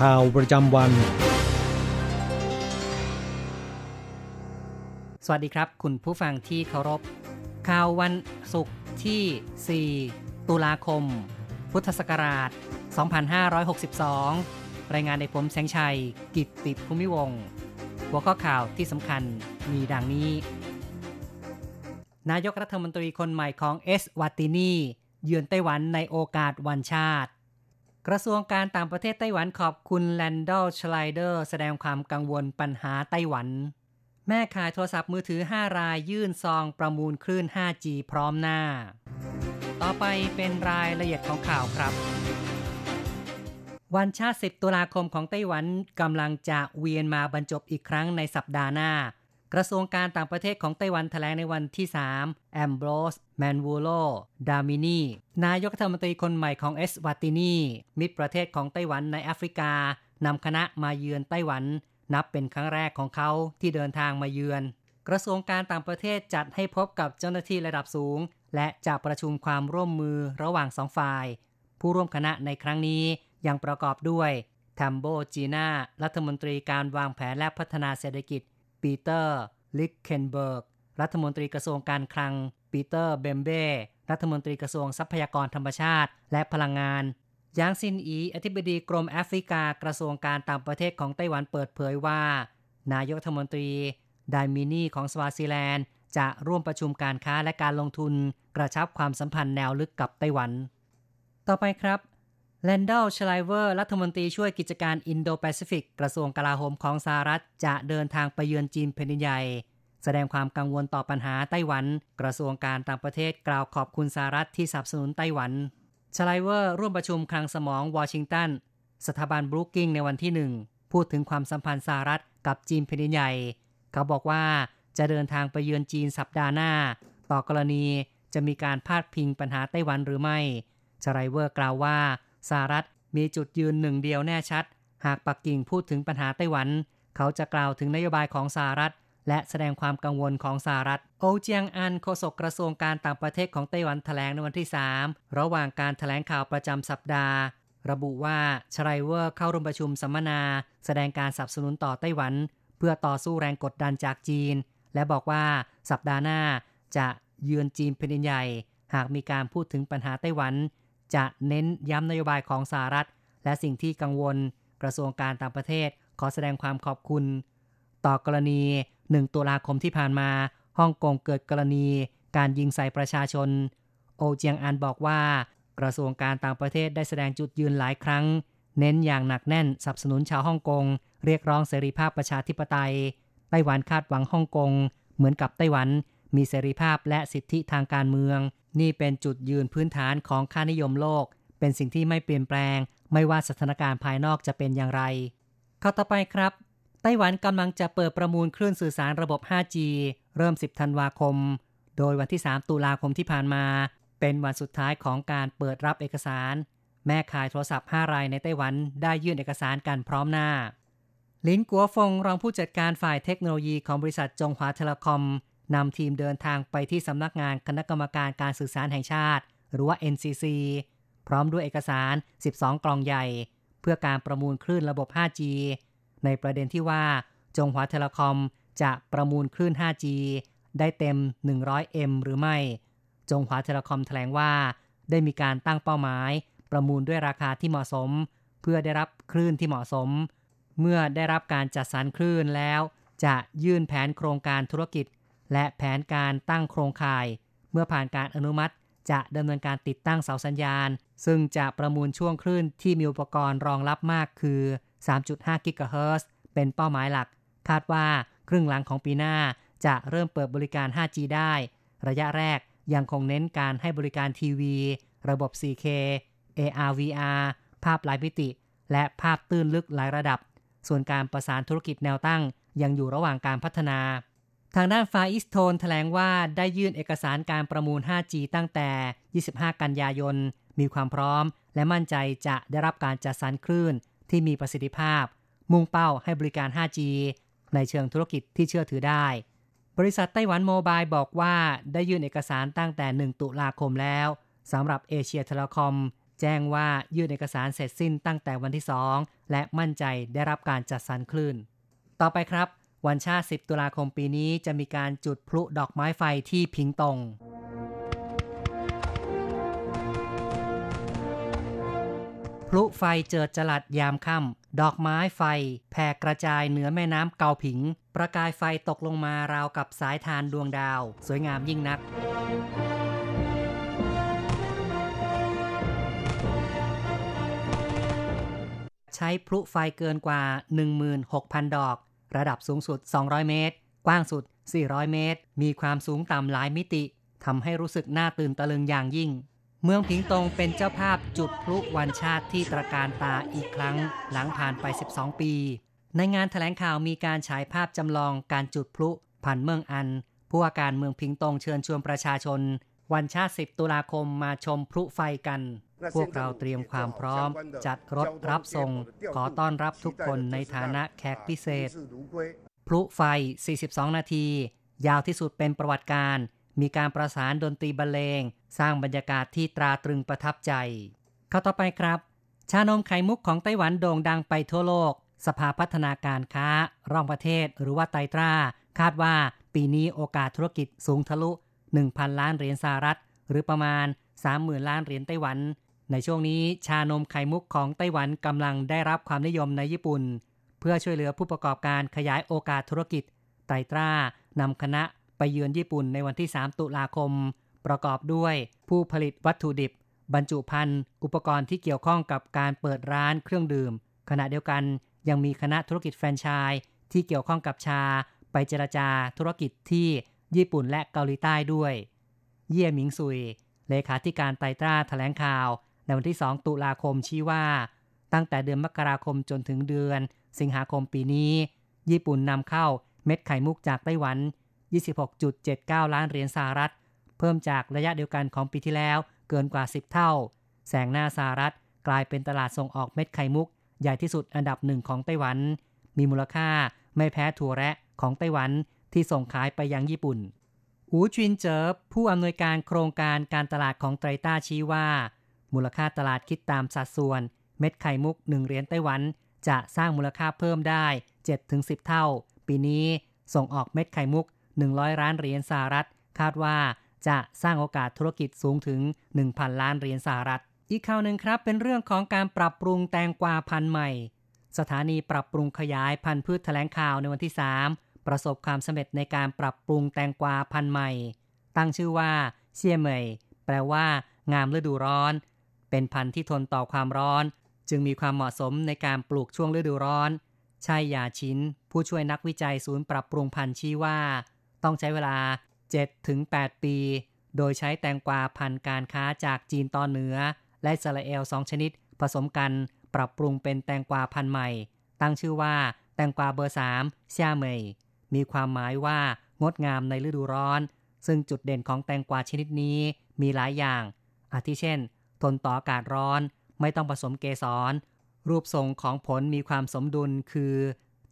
ข่าวประจำวัน สวัสดีครับ คุณผู้ฟังที่เคารพ ข่าววันศุกร์ที่ 4 ตุลาคม พุทธศักราช 2562 รายงานในผมแสงชัย กิตติภูมิวงศ์หัวข้อข่าวที่สำคัญมีดังนี้ นายกรัฐมนตรีคนใหม่ของเอสวาตินี เยือนไต้หวันในโอกาสวันชาติ กระทรวงการต่างประเทศไต้หวันขอบคุณแลนดอลชไลเดอร์แสดงความกังวลปัญหาไต้หวัน แม่ขายโทรศัพท์มือถือ 5 รายยื่นซองประมูลคลื่น 5G พร้อมหน้า ต่อไปเป็นรายละเอียดของข่าวครับ วันชาติ 10 ตุลาคมของไต้หวันกำลังจะเวียนมาบรรจบอีกครั้งในสัปดาห์หน้า กระทรวงการต่างประเทศของไต้หวันแถลงในวันที่ 3 แอมโบรส แมนวูโล ดามินี นายกรัฐมนตรีคนใหม่ของเอสวาตินี มิตรประเทศของไต้หวันในแอฟริกา นำคณะมาเยือนไต้หวัน นับเป็นครั้งแรกของเขาที่เดินทางมาเยือน กระทรวงการต่างประเทศจัดให้พบกับเจ้าหน้าที่ระดับสูง และจะประชุมความร่วมมือระหว่างสองฝ่าย ผู้ร่วมคณะในครั้งนี้ยังประกอบด้วยแทมโบจีนารัฐมนตรีการวางแผนและพัฒนาเศรษฐกิจ ปีเตอร์ ลิกเคนเบิร์ก รัฐมนตรีกระทรวงการคลัง ปีเตอร์ เบมเบ้ รัฐมนตรีกระทรวงทรัพยากรธรรมชาติ และพลังงานยางซินอี อธิบดีกรมแอฟริกากระทรวงการต่างประเทศของไต้หวันเปิดเผยว่า นายกรัฐมนตรีไดมินีของสวาซิแลนด์ จะร่วมประชุมการค้าและการลงทุน กระชับความสัมพันธ์แนวลึกกับไต้หวัน ต่อไปครับ แลนดอลชไลเวอร์ รัฐมนตรีช่วยกิจการอินโดแปซิฟิกกระทรวงกลาโหมของสหรัฐ จะเดินทางไปเยือนจีนแผ่นดินใหญ่ แสดงความกังวลต่อปัญหาไต้หวัน กระทรวงการต่างประเทศกล่าวขอบคุณสหรัฐที่สนับสนุนไต้หวันชไลเวอร์ร่วมประชุมคลังสมองวอชิงตันสถาบันบรูกิงในวันที่หนึ่งพูดถึงความสัมพันธ์สหรัฐกับจีนแผ่นดินใหญ่ เขาบอกว่าจะเดินทางไปเยือนจีนสัปดาห์หน้า ต่อกรณีจะมีการพาดพิงปัญหาไต้หวันหรือไม่ชไลเวอร์กล่าวว่า สหรัฐมีจุดยืนหนึ่งเดียวแน่ชัด หากปักกิ่งพูดถึงปัญหาไต้หวัน เขาจะกล่าวถึงนโยบายของสหรัฐ และแสดงความกังวลของสหรัฐ โอเจียงอันโฆษกกระทรวงการต่างประเทศของไต้หวันแถลงในวันที่ 3 ระหว่างการแถลงข่าวประจำสัปดาห์ ระบุว่าชไลเวอร์เข้าร่วมประชุมสัมมนา แสดงการสนับสนุนต่อไต้หวัน เพื่อต่อสู้แรงกดดันจากจีน และบอกว่าสัปดาห์หน้าจะเยือนจีนแผ่นดินใหญ่ หากมีการพูดถึงปัญหาไต้หวัน จะเน้นย้ำนโยบายของสหรัฐ และสิ่งที่กังวลกระทรวงการต่างประเทศ ขอแสดงความขอบคุณ ต่อกรณี 1 ตุลาคมที่ผ่านมาฮ่องกงเกิดกรณี การยิงใส่ประชาชน โอเจียงอันบอกว่า กระทรวงการต่างประเทศได้แสดงจุดยืนหลายครั้ง เน้นอย่างหนักแน่นสนับสนุนชาวฮ่องกงเรียกร้องเสรีภาพประชาธิปไตยไต้หวันคาดหวังฮ่องกงเหมือนกับไต้หวัน มีเสรีภาพและสิทธิทางการเมือง นี่เป็นจุดยืนพื้นฐานของค่านิยมโลก เป็นสิ่งที่ไม่เปลี่ยนแปลง ไม่ว่าสถานการณ์ภายนอกจะเป็นอย่างไร ข้าต่อไปครับ ไต้หวันกำลังจะเปิดประมูลคลื่นสื่อสารระบบ 5G เริ่ม 10 ธันวาคม โดยวันที่ 3 ตุลาคมที่ผ่านมา เป็นวันสุดท้ายของการเปิดรับเอกสาร แม่ข่ายโทรศัพท์ 5 รายในไต้หวันได้ยื่นเอกสารกันพร้อมหน้าลินกัวฟงรองผู้จัดการฝ่ายเทคโนโลยีของบริษัทจงหวาเทเลคอม นำทีมเดินทางไปที่สำนักงานคณะกรรมการการสื่อสารแห่งชาติ หรือว่า NCC พร้อมด้วยเอกสาร 12 กล่องใหญ่ เพื่อการประมูลคลื่นระบบ 5G ในประเด็นที่ว่าจงหวาเทเลคอมจะประมูลคลื่น 5G ได้เต็ม 100M หรือไม่ จงหวาเทเลคอมแถลงว่า ได้มีการตั้งเป้าหมาย ประมูลด้วยราคาที่เหมาะสม เพื่อได้รับคลื่นที่เหมาะสม เมื่อได้รับการจัดสรรคลื่นแล้ว จะยื่นแผนโครงการธุรกิจ และแผนการตั้งโครงข่าย เมื่อผ่านการอนุมัติ จะดำเนินการติดตั้งเสาสัญญาณ ซึ่งจะประมูลช่วงคลื่นที่มีอุปกรณ์รองรับมากคือ 3.5 กิกะเฮิรตซ์เป็นเป้าหมายหลัก คาดว่าครึ่งหลังของปีหน้าจะเริ่มเปิดบริการ 5G ได้ ระยะแรกยังคงเน้นการให้บริการทีวี ระบบ 4K AR VR ภาพหลายมิติ และภาพตื้นลึกหลายระดับ ส่วนการประสานธุรกิจแนวตั้งยังอยู่ระหว่างการพัฒนา ทางด้านฟาอิสโทนแถลงว่าได้ยื่นเอกสารการประมูล 5G ตั้งแต่ 25 กันยายน มีความพร้อม และมั่นใจจะได้รับการจัดสรรคลื่นที่มีประสิทธิภาพ มุ่งเป้าให้บริการ 5G ในเชิงธุรกิจที่เชื่อถือได้ บริษัทไต้หวันโมบายบอกว่าได้ยื่นเอกสารตั้งแต่ 1 ตุลาคมแล้วสำหรับเอเชียเทเลคอม แจ้งว่ายื่นเอกสารเสร็จสิ้นตั้งแต่วันที่ 2 และมั่นใจได้รับการจัดสรรคลื่น ต่อไปครับ วันชาติ 10 ตุลาคมปีนี้จะมีการจุดพลุดอกไม้ไฟที่พิงตง พลุไฟเจิดจลัดยามค่ำดอกไม้ไฟแผ่กระจายเหนือแม่น้ำเกาผิง ประกายไฟตกลงมาราวกับสายทานดวงดาว สวยงามยิ่งนักใช้พลุไฟเกินกว่า 16,000 ดอก ระดับสูงสุด 200 เมตร กว้างสุด 400 เมตร มีความสูงต่ำหลายมิติทำให้รู้สึกน่าตื่นตะลึงอย่างยิ่ง เมืองผิงตงเป็นเจ้าภาพจุดพลุวันชาติที่ตระการตาอีกครั้งหลังผ่านไป 12 ปี ในงานถแถลงข่าวมีการฉายภาพจำลองการจุดพลุผ่านเมืองอัน ผู้ว่าการเมืองพิงตงเชิญชวนประชาชน วันชาติ 10 ตุลาคมมาชมพลุไฟกัน พวกเราเตรียมความพร้อม จัดรถรับส่ง ขอต้อนรับทุกคนในฐานะแขกพิเศษ พลุไฟ 42 นาที ยาวที่สุดเป็นประวัติการ มีการประสานดนตรีบรรเลง สร้างบรรยากาศที่ตราตรึงประทับใจ เข้าต่อไปครับ ชานมไข่มุกของไต้หวันโด่งดังไปทั่วโลก สภาพัฒนาการค้า ร่องประเทศหรือว่าไตตรา คาดว่าปีนี้โอกาสธุรกิจสูงทะลุ 1,000 ล้านเหรียญสหรัฐ หรือประมาณ 30,000 ล้านเหรียญไต้หวัน ในช่วงนี้ชานมไข่มุกของไต้หวันกำลังได้รับความนิยมในญี่ปุ่น เพื่อช่วยเหลือผู้ประกอบการขยายโอกาสธุรกิจ ไตรตรานำคณะไปเยือนญี่ปุ่นในวันที่ 3 ตุลาคม ประกอบด้วยผู้ผลิตวัตถุดิบ บรรจุภัณฑ์ อุปกรณ์ที่เกี่ยวข้องกับการเปิดร้านเครื่องดื่ม ขณะเดียวกันยังมีคณะธุรกิจแฟรนไชส์ที่เกี่ยวข้องกับชา ไปเจรจาธุรกิจที่ญี่ปุ่นและเกาหลีใต้ด้วย เยี่ยหมิงซุย เลขาธิการไตตราแถลงข่าว ในวันที่ 2 ตุลาคมชี้ว่า ตั้งแต่เดือนมกราคมจนถึงเดือน สิงหาคมปีนี้ ญี่ปุ่นนำเข้าเม็ดไข่มุกจากไต้หวัน 26.79 ล้านเหรียญสหรัฐ เพิ่มจากระยะเดียวกันของปีที่แล้วเกินกว่า 10 เท่า แสงหน้าสหรัฐกลายเป็นตลาดส่งออกเม็ดไข่มุก ใหญ่ที่สุดอันดับหนึ่งของไต้หวัน มีมูลค่าไม่แพ้ถั่วแระของไต้หวันที่ส่งขายไปยังญี่ปุ่น อูจินเจิบผู้อำนวยการโครงการการตลาดของไตรต้าชี้ว่า มูลค่าตลาดคิดตามสัดส่วน เม็ดไข่มุก 1 เหรียญไต้หวัน จะสร้างมูลค่าเพิ่มได้ 7-10 เท่า ปีนี้ส่งออกเม็ดไข่มุก 100 ล้านเหรียญสหรัฐ คาดว่าจะสร้างโอกาสธุรกิจสูงถึง 1,000 ล้านเหรียญสหรัฐ อีกข่าวหนึ่งครับเป็นเรื่องของการปรับปรุงแตงกวาพันธุ์ใหม่ สถานีปรับปรุงขยายพันธุ์พืชแถลงข่าวในวันที่ 3 ประสบความสำเร็จในการปรับปรุงแตงกวาพันธุ์ใหม่ ตั้งชื่อว่าเซี่ยเหมยแปลว่างามฤดูร้อน เป็นพันธุ์ที่ทนต่อความร้อน จึงมีความเหมาะสมในการปลูกช่วงฤดูร้อนชัยยาชินผู้ช่วยนักวิจัยศูนย์ปรับปรุงพันธุ์ชี้ว่า ต้องใช้เวลา 7-8 ปี โดยใช้แตงกวาพันธุ์การค้าจากจีนตอนเหนือ และสราเอลสองชนิด ผสมกันปรับปรุงเป็นแตงกวาพันธุ์ใหม่ ตั้งชื่อว่าแตงกวาเบอร์3เซียเมยมีความหมายว่างดงามในฤดูร้อน ซึ่งจุดเด่นของแตงกวาชนิดนี้มีหลายอย่าง อาทิเช่น ทนต่ออากาศร้อน ไม่ต้องผสมเกสร รูปทรงของผลมีความสมดุลคือ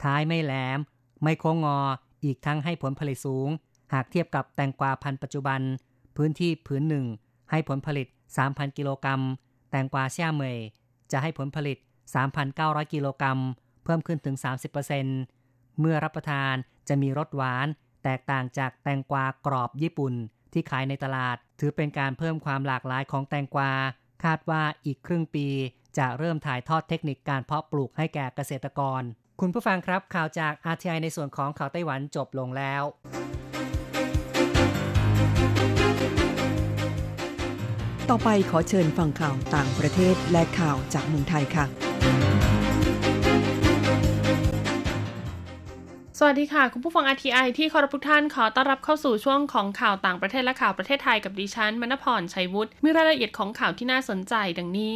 ท้ายไม่แหลม ไม่โค้งงอ อีกทั้งให้ผลผลิตสูง หากเทียบกับแตงกวาพันธุ์ปัจจุบัน พื้นที่ผืนหนึ่ง ให้ผลผลิต 3,000 กิโลกรัม แตงกวาเซี่ยเมยจะให้ผลผลิต 3,900 กิโลกรัม เพิ่มขึ้นถึง 30%เมื่อรับประทานจะมีรสหวาน แตกต่างจากแตงกวากรอบญี่ปุ่น ที่ขายในตลาด ถือเป็นการเพิ่มความหลากหลายของแตงกวา คาดว่าอีกครึ่งปี จะเริ่มถ่ายทอดเทคนิคการเพาะปลูกให้แก่เกษตรกร คุณผู้ฟังครับข่าวจาก RTI ในส่วนของข่าวไต้หวันจบลงแล้วต่อไปขอเชิญฟังข่าวต่างประเทศและข่าวจากเมืองไทยค่ะ สวัสดีค่ะ คุณผู้ฟัง RTI ที่เคารพทุกท่านขอต้อนรับเข้าสู่ช่วงของข่าวต่างประเทศและข่าวประเทศไทยกับดิฉันมณพรชัยวุฒิมีรายละเอียดของข่าวที่น่าสนใจดังนี้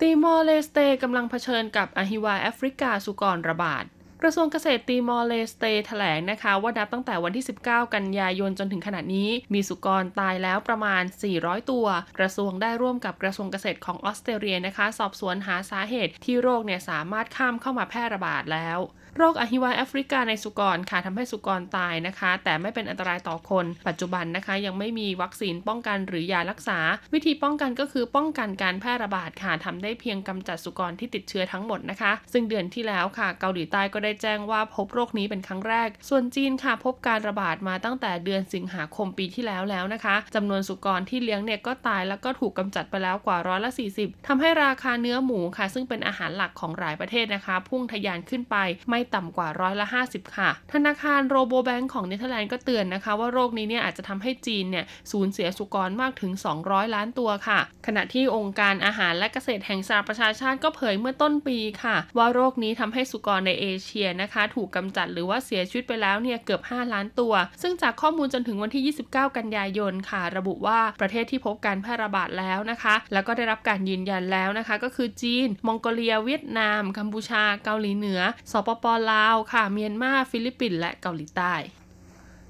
ติมอร์เลสเตกำลังเผชิญกับอหิวาแอฟริกาสุกรระบาด กระทรวงเกษตรตีมอร์เลสเตแถลงนะคะ ว่านับตั้งแต่วันที่ 19 กันยายนจนถึงขณะนี้ มีสุกรตายแล้วประมาณ 400 ตัว กระทรวงได้ร่วมกับกระทรวงเกษตรของออสเตรเลียนะคะ สอบสวนหาสาเหตุที่โรคเนี่ยสามารถข้ามเข้ามาแพร่ระบาดแล้ว โรคอหิวาแอฟริกาในสุกรค่ะทำให้สุกรตายนะคะ แต่ไม่เป็นอันตรายต่อคน ปัจจุบันนะคะ ยังไม่มีวัคซีนป้องกันหรือยารักษา วิธีป้องกันก็คือป้องกันการแพร่ระบาดค่ะทำได้เพียงกำจัดสุกรที่ติดเชื้อทั้งหมดนะคะ ซึ่งเดือนที่แล้วค่ะ เกาหลีใต้ก็ได้แจ้งว่าพบโรคนี้เป็นครั้งแรก ส่วนจีนค่ะพบการระบาดมาตั้งแต่เดือนสิงหาคมปีที่แล้วแล้วนะคะจำนวนสุกรที่เลี้ยงเนี่ยก็ตายแล้วก็ถูกกำจัดไปแล้วกว่าร้อยละ 40ทำให้ราคาเนื้อหมูค่ะ ซึ่งเป็นอาหารหลักของหลายประเทศนะคะ พุ่งทะยานขึ้นไปไม่ต่ำกว่าร้อยละ 50 ค่ะ ธนาคารราโบแบงก์ของเนเธอร์แลนด์ก็เตือนนะคะ ว่าโรคนี้เนี่ยอาจจะทำให้จีนเนี่ยสูญเสียสุกรมากถึง 200 ล้านตัวค่ะ ขณะที่องค์การอาหารและเกษตรแห่งสหประชาชาติก็เผยเมื่อต้นปีค่ะ ว่าโรคนี้ทำให้สุกรในเอเชียนะคะ ถูกกำจัดหรือว่าเสียชีวิตไปแล้วเนี่ยเกือบ 5 ล้านตัว ซึ่งจากข้อมูลจนถึงวันที่ 29 กันยายนค่ะ ระบุว่าประเทศที่พบการแพร่ระบาดแล้วนะคะ แล้วก็ได้รับการยืนยันแล้วนะคะ ก็คือจีน มองโกเลีย เวียดนาม กัมพูชา เกาหลีเหนือ สปป.ลาวค่ะเมียนมาฟิลิปปินส์และเกาหลีใต้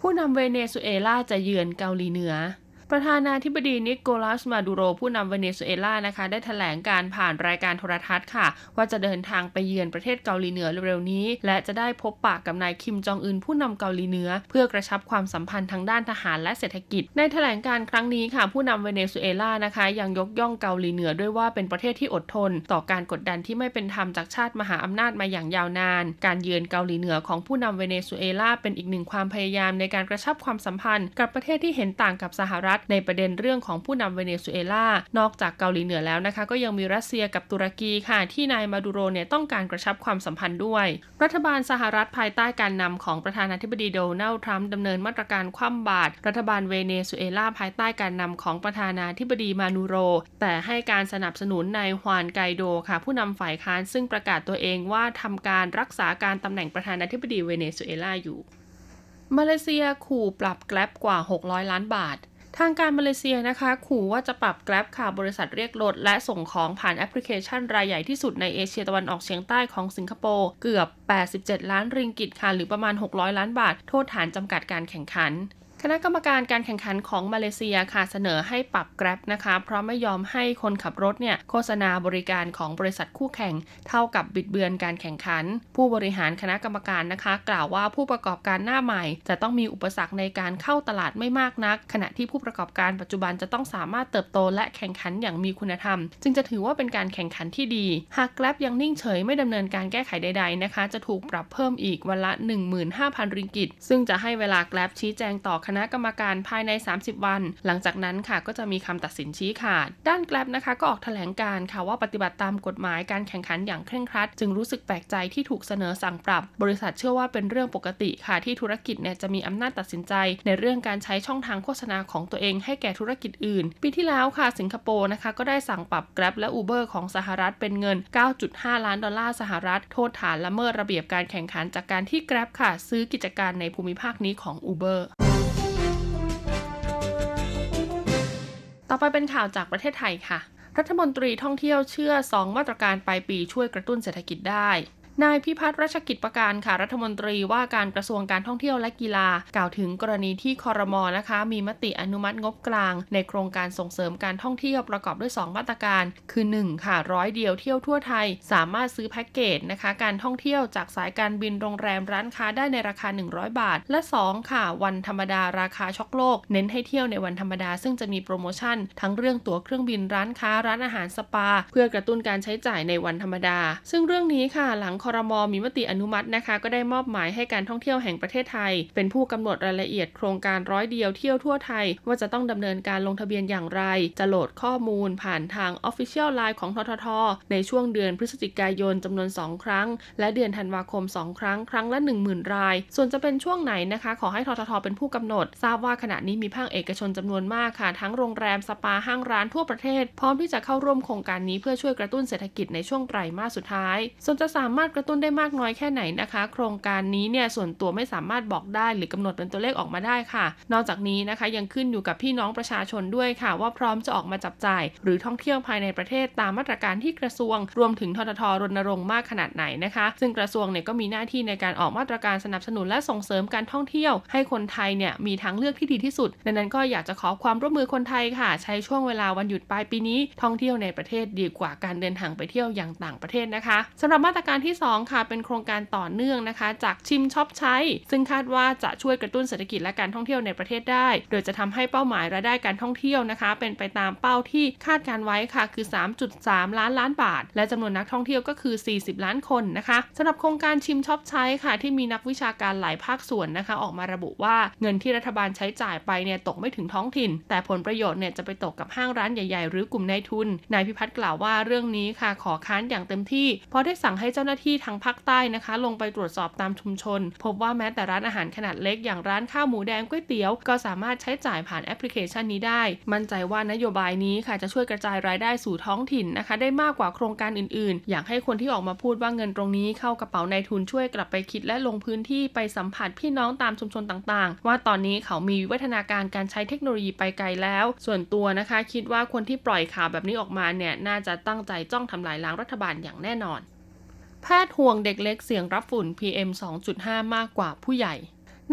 ผู้นำเวเนซุเอลาจะเยือนเกาหลีเหนือ ประธานาธิบดีนิโคลัสมาดูโรผู้นำเวเนซุเอลานะคะ ได้แถลงการณ์ผ่านรายการโทรทัศน์ค่ะ ว่าจะเดินทางไปเยือนประเทศเกาหลีเหนือเร็วๆนี้ และจะได้พบปากกับนายคิมจองอึนผู้นำเกาหลีเหนือ เพื่อกระชับความสัมพันธ์ทางด้านทหารและเศรษฐกิจ ในแถลงการณ์ครั้งนี้ค่ะ ผู้นำเวเนซุเอลานะคะ ยังยกย่องเกาหลีเหนือด้วยว่าเป็นประเทศที่อดทน ต่อการกดดันที่ไม่เป็นธรรมจากชาติมหาอำนาจมาอย่างยาวนาน การเยือนเกาหลีเหนือของผู้นำเวเนซุเอลาเป็นอีกหนึ่งความพยายามในการกระชับความสัมพันธ์ กับประเทศที่เห็นต่างกับสหรัฐในประเด็นเรื่องของผู้นำเวเนซุเอลา นอกจากเกาหลีเหนือแล้วนะคะ ก็ยังมีรัสเซียกับตุรกีค่ะ ที่นายมาดูโรเนี่ยต้องการกระชับความสัมพันธ์ด้วย รัฐบาลสหรัฐภายใต้การนำของประธานาธิบดีโดนัลด์ทรัมป์ดำเนินมาตรการคว่ำบาตรรัฐบาลเวเนซุเอลาภายใต้การนำของประธานาธิบดีมาดูโร แต่ให้การสนับสนุนนายฮวานไกโดค่ะ ผู้นำฝ่ายค้านซึ่งประกาศตัวเองว่าทำการรักษาการตำแหน่งประธานาธิบดีเวเนซุเอลาอยู่ มาเลเซียขู่ปรับ Grab กว่า 600 ล้านบาท ทางการมาเลเซียนะคะ ขู่ว่าจะปรับแกลบค่ะบริษัทเรียกรถและส่งของผ่านแอปพลิเคชันรายใหญ่ที่สุดในเอเชียตะวันออกเฉียงใต้ของสิงคโปร์เกือบ 87 ล้านริงกิตค่ะหรือประมาณ 600 ล้านบาท โทษฐานจำกัดการแข่งขัน ณะกรรมการการแข่งขันของมาเลเซียค่ะเสนอให้ปรับแกร็บนะคะ เพราะไม่ยอมให้คนขับรถเนี่ยโฆษณาบริการของบริษัทคู่แข่ง เท่ากับบิดเบือนการแข่งขัน ผู้บริหารคณะกรรมการนะคะ กล่าวว่าผู้ประกอบการหน้าใหม่ จะต้องมีอุปสรรคในการเข้าตลาดไม่มากนัก ขณะที่ผู้ประกอบการปัจจุบันจะต้องสามารถเติบโตและแข่งขันอย่างมีคุณธรรม จึงจะถือว่าเป็นการแข่งขันที่ดี หากแกร็บยังนิ่งเฉยไม่ดำเนินการแก้ไขใด ๆนะคะ จะถูกปรับเพิ่มอีกวันละ 15,000ริงกิตซึ่งจะให้เวลาแกร็บชี้แจงต่อคณะณะกรรมการภายใน 30 วัน หลังจากนั้นค่ะก็จะมีคำตัดสินชี้ขาด ด้านแกลบนะคะก็ออกแถลงการค่ะว่าปฏิบัติตามกฎหมายการแข่งขันอย่างเคร่งครัด จึงรู้สึกแปลกใจที่ถูกเสนอสั่งปรับ บริษัทเชื่อว่าเป็นเรื่องปกติค่ะที่ธุรกิจเนี่ยจะมีอำนาจตัดสินใจ ในเรื่องการใช้ช่องทางโฆษณาของตัวเองให้แก่ธุรกิจอื่น ปีที่แล้วค่ะสิงคโปร์นะคะก็ได้สั่งปรับแกลบและ Uber ของสหรัฐเป็นเงิน 9.5 ล้านดอลลาร์สหรัฐ โทษฐานละเมิดระเบียบการแข่งขันจากการที่แกลบค่ะ ซื้อกิจการในภูมิภาคนี้ของ Uber อไปเป็นข่าวจากประเทศไทยค่ะ รัฐมนตรีท่องเที่ยวเชื่อ 2 มาตรการปลายปีช่วยกระตุ้นเศรษฐกิจได้ นายพิพัฒน์รัชกิจประการค่ะรัฐมนตรีว่าการกระทรวงการท่องเที่ยวและกีฬา กล่าวถึงกรณีที่คอรมอนะคะ มีมติอนุมัติงบกลาง ในโครงการส่งเสริมการท่องเที่ยวประกอบด้วย 2 มาตรการ คือ 1 ค่ะร้อยเดียวเที่ยวทั่วไทย สามารถซื้อแพ็กเกจนะคะ การท่องเที่ยวจากสายการบินโรงแรมร้านค้าได้ในราคา 100 บาท และ 2 ค่ะ วันธรรมดาราคาช็อกโลก เน้นให้เที่ยวในวันธรรมดา ซึ่งจะมีโปรโมชั่น ทั้งเรื่องตั๋วเครื่องบินร้านค้าร้านอาหารสปา เพื่อกระตุ้นการใช้จ่ายในวันธรรมดา ซึ่งเรื่องนี้ค่ะหลังคอรมอมีมติอนุมัตินะคะ ก็ได้มอบหมายให้การท่องเที่ยวแห่งประเทศไทย เป็นผู้กำหนดรายละเอียดโครงการร้อยเดียวเที่ยวทั่วไทย ว่าจะต้องดำเนินการลงทะเบียนอย่างไร จะโหลดข้อมูลผ่านทาง Official Line ของททท ในช่วงเดือนพฤศจิกายนจำนวน 2 ครั้ง และเดือนธันวาคม 2 ครั้ง ครั้งละ 10,000 ราย ส่วนจะเป็นช่วงไหนนะคะ ขอให้ททท เป็นผู้กำหนด ทราบว่าขณะนี้มีภาคเอกชนจำนวนมากค่ะ ทั้งโรงแรมสปาห้างร้านทั่วประเทศ พร้อมที่จะเข้าร่วมโครงการนี้เพื่อช่วยกระตุ้นเศรษฐกิจในช่วงไตรมาสสุดท้าย ส่วนจะสามารถกระตุ้นได้มากน้อยแค่ไหนนะคะ โครงการนี้เนี่ยส่วนตัวไม่สามารถบอกได้ หรือกำหนดเป็นตัวเลขออกมาได้ค่ะ นอกจากนี้นะคะยังขึ้นอยู่กับพี่น้องประชาชนด้วยค่ะ ว่าพร้อมจะออกมาจับจ่าย หรือท่องเที่ยวภายในประเทศตามมาตรการที่กระทรวง รวมถึงทททรณรงค์มากขนาดไหนนะคะ ซึ่งกระทรวงเนี่ยก็มีหน้าที่ในการออกมาตรการสนับสนุนและส่งเสริมการท่องเที่ยว ให้คนไทยเนี่ยมีทางเลือกที่ดีที่สุดดังนั้นก็อยากจะขอความร่วมมือคนไทยค่ะ ใช้ช่วงเวลาวันหยุดปลายปีนี้ ท่องเที่ยวในประเทศดีกว่าการเดินทางไปเที่ยวอย่างต่างประเทศนะคะสำหรับมาตรการที่2 ค่ะ เป็นโครงการต่อเนื่องนะคะ จากชิมช็อปใช้ ซึ่งคาดว่าจะช่วยกระตุ้นเศรษฐกิจและการท่องเที่ยวในประเทศได้ โดยจะทำให้เป้าหมายรายได้การท่องเที่ยวนะคะ เป็นไปตามเป้าที่คาดการณ์ไว้ค่ะ คือ 3.3 ล้านล้านบาท และจำนวนนักท่องเที่ยวก็คือ 40 ล้านคนนะคะสำหรับโครงการชิมช็อปใช้ค่ะ ที่มีนักวิชาการหลายภาคส่วนนะคะ ออกมาระบุว่าเงินที่รัฐบาลใช้จ่ายไปเนี่ยตกไม่ถึงท้องถิ่น แต่ผลประโยชน์เนี่ยจะไปตกกับห้างร้านใหญ่ ๆ หรือกลุ่มนายทุนนายพิพัฒน์กล่าวว่าเรื่องนี้ค่ะขอค้านอย่างเต็มที่เพราะได้สั่งให้เจ้าหน้าที่ทางภาคใต้นะคะ ลงไปตรวจสอบตามชุมชน พบว่าแม้แต่ร้านอาหารขนาดเล็กอย่างร้านข้าวหมูแดงก๋วยเตี๋ยว ก็สามารถใช้จ่ายผ่านแอปพลิเคชันนี้ได้ มั่นใจว่านโยบายนี้ค่ะจะช่วยกระจายรายได้สู่ท้องถิ่นนะคะ ได้มากกว่าโครงการอื่นๆ อยากให้คนที่ออกมาพูดว่าเงินตรงนี้เข้ากระเป๋านายทุนช่วยกลับไปคิดและลงพื้นที่ไปสัมผัสพี่น้องตามชุมชนต่างๆ ว่าตอนนี้เขามีวิวัฒนาการการใช้เทคโนโลยีไปไกลแล้ว ส่วนตัวนะคะ คิดว่าคนที่ปล่อยข่าวแบบนี้ออกมาเนี่ยน่าจะตั้งใจจ้องทำลายล้างรัฐบาลอย่างแน่นอน แพทย์ห่วงเด็กเล็กเสี่ยงรับฝุ่น PM 2.5 มากกว่าผู้ใหญ่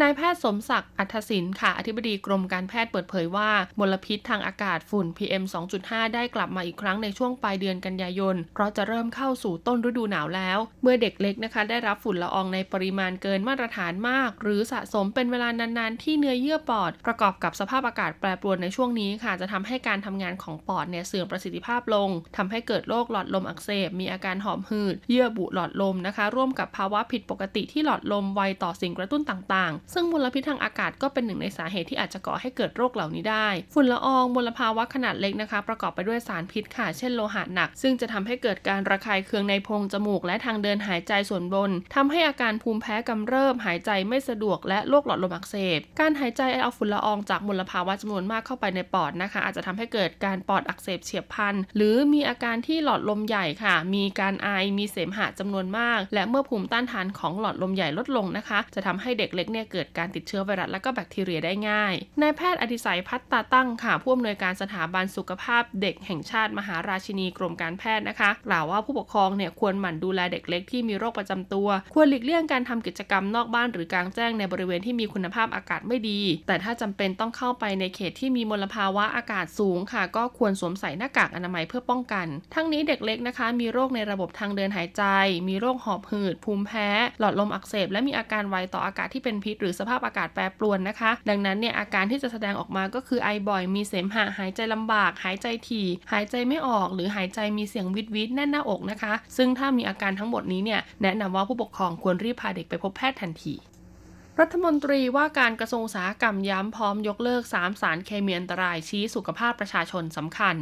นายแพทย์สมศักดิ์อัธศินค่ะ อธิบดีกรมการแพทย์เปิดเผยว่า มลพิษทางอากาศฝุ่น PM 2.5 ได้กลับมาอีกครั้งในช่วงปลายเดือนกันยายน เพราะจะเริ่มเข้าสู่ต้นฤดูหนาวแล้ว เมื่อเด็กเล็กนะคะ ได้รับฝุ่นละอองในปริมาณเกินมาตรฐานมาก หรือสะสมเป็นเวลานานๆ ที่เนื้อเยื่อปอด ประกอบกับสภาพอากาศแปรปรวนในช่วงนี้ค่ะ จะทำให้การทำงานของปอดเนี่ยเสื่อมประสิทธิภาพลงทำให้เกิดโรคหลอดลมอักเสบ มีอาการหอบหืด เยื่อบุหลอดลมนะคะ ร่วมกับภาวะผิดปกติที่หลอดลมไวต่อสิ่งกระตุ้นต่างๆซึ่งมลพิษทางอากาศก็เป็นหนึ่งในสาเหตุที่อาจจะก่อให้เกิดโรคเหล่านี้ได้ ฝุ่นละอองมลภาวะขนาดเล็กนะคะ ประกอบไปด้วยสารพิษค่ะ เช่นโลหะหนัก ซึ่งจะทำให้เกิดการระคายเคืองในโพรงจมูก และทางเดินหายใจส่วนบนทำให้อาการภูมิแพ้กำเริบหายใจไม่สะดวกและโรคหลอดลมอักเสบ การหายใจเอาฝุ่นละอองจากมลภาวะจำนวนมากเข้าไปในปอดนะคะ อาจจะทำให้เกิดการปอดอักเสบเฉียบพลันหรือมีอาการที่หลอดลมใหญ่ค่ะ มีการไอมีเสมหะจำนวนมาก และเมื่อภูมิต้านทานของหลอดลมใหญ่ลดลงนะคะ จะทำให้เด็กเล็กเนี่ยเกิดการติดเชื้อไวรัสและก็แบคทีเรียได้ง่าย นายแพทย์อดิศัยพัฒตาตั้งค่ะผู้อำนวยการสถาบันสุขภาพเด็กแห่งชาติมหาราชินีกรมการแพทย์นะคะกล่าวว่าผู้ปกครองเนี่ยควรหมั่นดูแลเด็กเล็กที่มีโรคประจำตัว ควรหลีกเลี่ยงการทำกิจกรรมนอกบ้านหรือกลางแจ้งในบริเวณที่มีคุณภาพอากาศไม่ดี แต่ถ้าจำเป็นต้องเข้าไปในเขตที่มีมลภาวะอากาศสูงค่ะ ก็ควรสวมใส่หน้ากากอนามัยเพื่อป้องกัน ทั้งนี้เด็กเล็กนะคะ มีโรคในระบบทางเดินหายใจ มีโรคหอบหืด ภูมิแพ้ หลอดลมอักเสบ และมีอาการไวต่ออากาศที่เป็นพิษรือสภาพอากาศแปรปรวนนะคะ ดังนั้นเนี่ยอาการที่จะแสดงออกมาก็คือไอบ่อยมีเสมหะหายใจลำบาก หายใจถี่ หายใจไม่ออกหรือหายใจมีเสียงวี้ดวี้ดแน่นหน้าอกนะคะ ซึ่งถ้ามีอาการทั้งหมดนี้เนี่ยแนะนำว่าผู้ปกครองควรรีบพาเด็กไปพบแพทย์ทันทีรัฐมนตรีว่าการกระทรวงอุตสาหกรรมย้ำพร้อมยกเลิก 3 สารเคมีอันตรายชี้สุขภาพประชาชนสำคัญ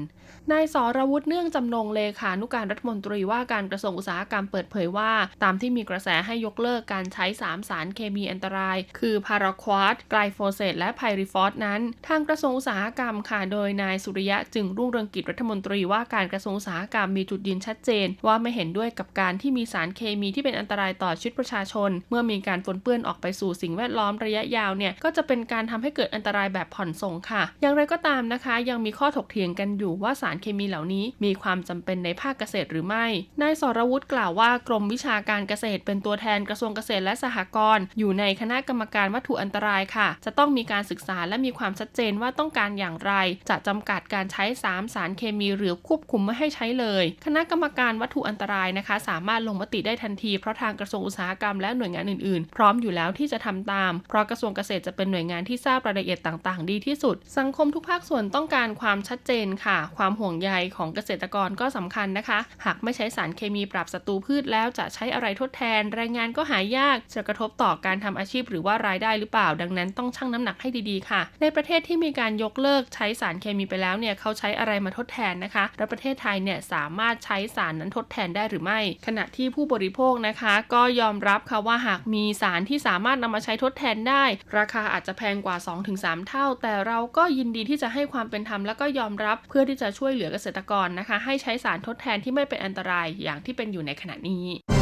นายสรวุฒิเนื่องจำนงเลขานุการรัฐมนตรีว่าการกระทรวงอุตสาหกรรมเปิดเผยว่า ตามที่มีกระแสให้ยกเลิกการใช้ 3 สารเคมีอันตราย คือพาราควอตไกลโฟเซตและคลอร์ไพริฟอสนั้น ทางกระทรวงอุตสาหกรรมค่ะ โดยนายสุริยะจึงรุ่งเรืองกิจรัฐมนตรีว่าการกระทรวงอุตสาหกรรมมีจุดยืนชัดเจน ว่าไม่เห็นด้วยกับการที่มีสารเคมีที่เป็นอันตรายต่อชีวิตประชาชน เมื่อมีการปนเปื้อนออกไปสู่สิ่งแวดล้อมระยะยาวเนี่ยก็จะเป็นการทำให้เกิดอันตรายแบบผ่อนส่งค่ะ อย่างไรก็ตามนะคะ ยังมีข้อถกเถียงกันอยู่ว่าสารเคมีเหล่านี้ มีความจำเป็นในภาคเกษตรหรือไม่ นายสรวุฒิกล่าวว่ากรมวิชาการเกษตรเป็นตัวแทนกระทรวงเกษตรและสหกรณ์อยู่ในคณะกรรมการวัตถุอันตรายค่ะ จะต้องมีการศึกษาและมีความชัดเจนว่าต้องการอย่างไร จะจำกัดการใช้ 3 สารเคมีหรือควบคุมไม่ให้ใช้เลย คณะกรรมการวัตถุอันตรายนะคะ สามารถลงมติได้ทันทีเพราะทางกระทรวงอุตสาหกรรมและหน่วยงานอื่นๆ พร้อมอยู่แล้วที่จะทำตาม เพราะกระทรวงเกษตรจะเป็นหน่วยงานที่ทราบรายละเอียดต่าง ๆ ดีที่สุด สังคมทุกภาคส่วนต้องการความชัดเจนค่ะ ความห่วงใยของเกษตรกรก็สำคัญนะคะ หากไม่ใช้สารเคมีปรับศัตรูพืชแล้วจะใช้อะไรทดแทน แรงงานก็หายากจะกระทบต่อการทำอาชีพหรือว่ารายได้หรือเปล่า ดังนั้นต้องชั่งน้ำหนักให้ดีๆค่ะ ในประเทศที่มีการยกเลิกใช้สารเคมีไปแล้วเนี่ยเขาใช้อะไรมาทดแทนนะคะ และประเทศไทยเนี่ยสามารถใช้สารนั้นทดแทนได้หรือไม่ ขณะที่ผู้บริโภคนะคะ ก็ยอมรับค่ะว่าหากมีสารที่สามารถนำมาใช้ทดแทนได้ ราคาอาจจะแพงกว่า 2-3 เท่า แต่เราก็ยินดีที่จะให้ความเป็นธรรมและก็ยอมรับเพื่อที่จะช่วยเหลือเกษตรกรนะคะ ให้ใช้สารทดแทนที่ไม่เป็นอันตรายอย่างที่เป็นอยู่ในขณะนี้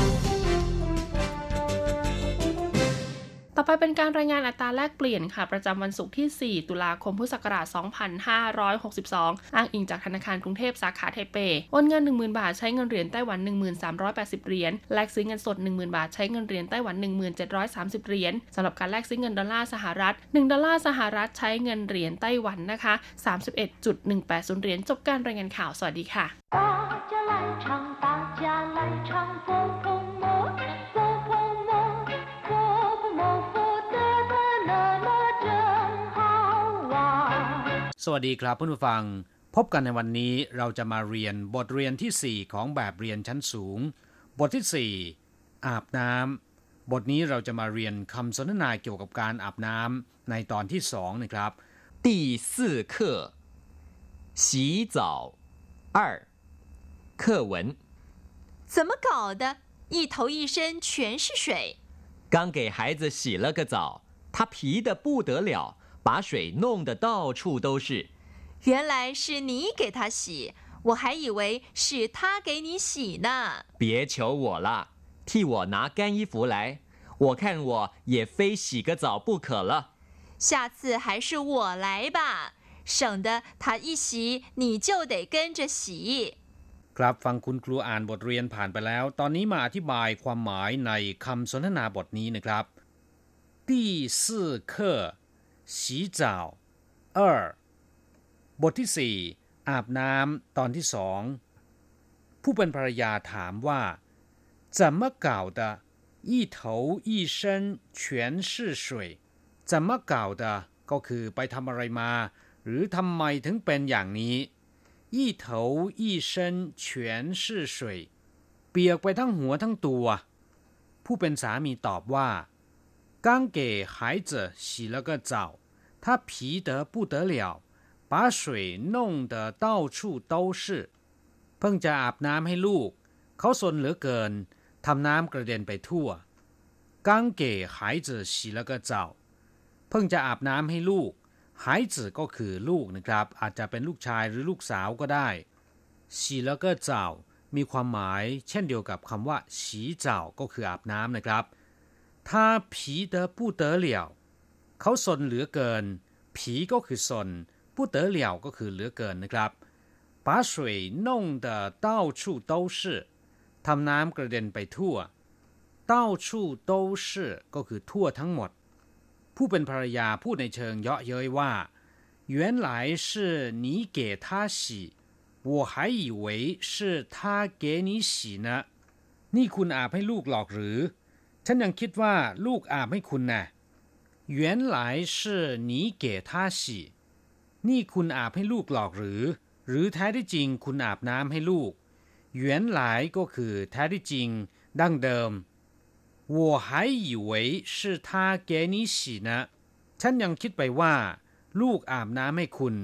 ต่อไปเป็นการรายงานอัตราแลกเปลี่ยนค่ะ ประจำวันศุกร์ที่ 4 ตุลาคม พุทธศักราช 2562 อ้างอิงจากธนาคารกรุงเทพสาขาไทเปโอนเงิน 10,000 บาทใช้เงินเหรียญไต้หวัน 1380 เหรียญ แลกซื้อเงินสด 10,000 บาทใช้เงินเหรียญไต้หวัน 1730 เหรียญสำหรับการแลกซื้อเงินดอลลาร์สหรัฐ 1 ดอลลาร์สหรัฐใช้เงินเหรียญไต้หวันนะคะ 31.180 เหรียญ จบการรายงานข่าว สวัสดีค่ะ สวัสดีครับเพื่อนผู้ฟัง พบกันในวันนี้เราจะมาเรียนบทเรียนที่ 4 ของแบบเรียนชั้นสูง บทที่ 4 อาบน้ำบทนี้เราจะมาเรียนคำสนทนาเกี่ยวกับการอาบน้ำในตอนที่สองนะครับ第四课洗澡二课文怎么搞的一头一身全是水刚给孩子洗了个澡他皮的不得了 把水弄得到处都是。原来是你给他洗，我还以为是他给你洗呢。别求我了，替我拿干衣服来，我看我也非洗个澡不可了。下次还是我来吧，省得他一洗你就得跟着洗。ครับฟังคุณครูอ่านบทเรียนผ่านไปแล้ว ตอนนี้มาอธิบายความหมายในคำสนทนาบทนี้นะครับ第四课 洗澡二บทที่สี่อาบน้ำตอนที่สองผู้เป็นภรรยาถามว่า怎么搞的一头一身全是水怎么搞的ก็คือไปทำอะไรมา หรือทำไมถึงเป็นอย่างนี้一头一身全是水เปียกไปทั้งหัวทั้งตัว ผู้เป็นสามีตอบว่า刚给孩子洗了个澡 他皮得不得了，把水弄得到处都是เพิ่งจะอาบน้ำให้ลูก เขาสนเหลือเกินทำน้ำกระเด็นไปทั่ว刚给孩子洗了个澡เพิ่งจะอาบน้ำให้ลูก孩子ก็คือลูกนะครับ อาจจะเป็นลูกชายหรือลูกสาวก็ได้洗了个澡มีความหมาย เช่นเดียวกับคำว่า洗澡ก็คืออาบน้ำนะครับ他皮得不得了เ ขาสนเหลือเกิน ผีก็คือสนผู้เต๋อเหลี่ยวก็คือเหลือเกินนะครับ把水弄得到处都是ทำน้ำกระเด็นไปทั่ว到处都是ก็คือทั่วทั้งหมด ผู้เป็นภรรยาพูดในเชิงเยาะเย้ยว่า原来是你给他洗我还以为是他给你洗呢นี่คุณอาบให้ลูกหรอกหรือ ฉันยังคิดว่าลูกอาบให้คุณนะ่ะ 原来是你给他洗นี่คุณอาบให้ลูกหรอกหรือ หรือแท้ที่จริงคุณอาบน้ำให้ลูก原来ก็คือแท้ที่จริง ดั้งเดิม我还以为是他给你洗呢ฉันยังคิดไปว่า ลูกอาบน้ำให้คุณ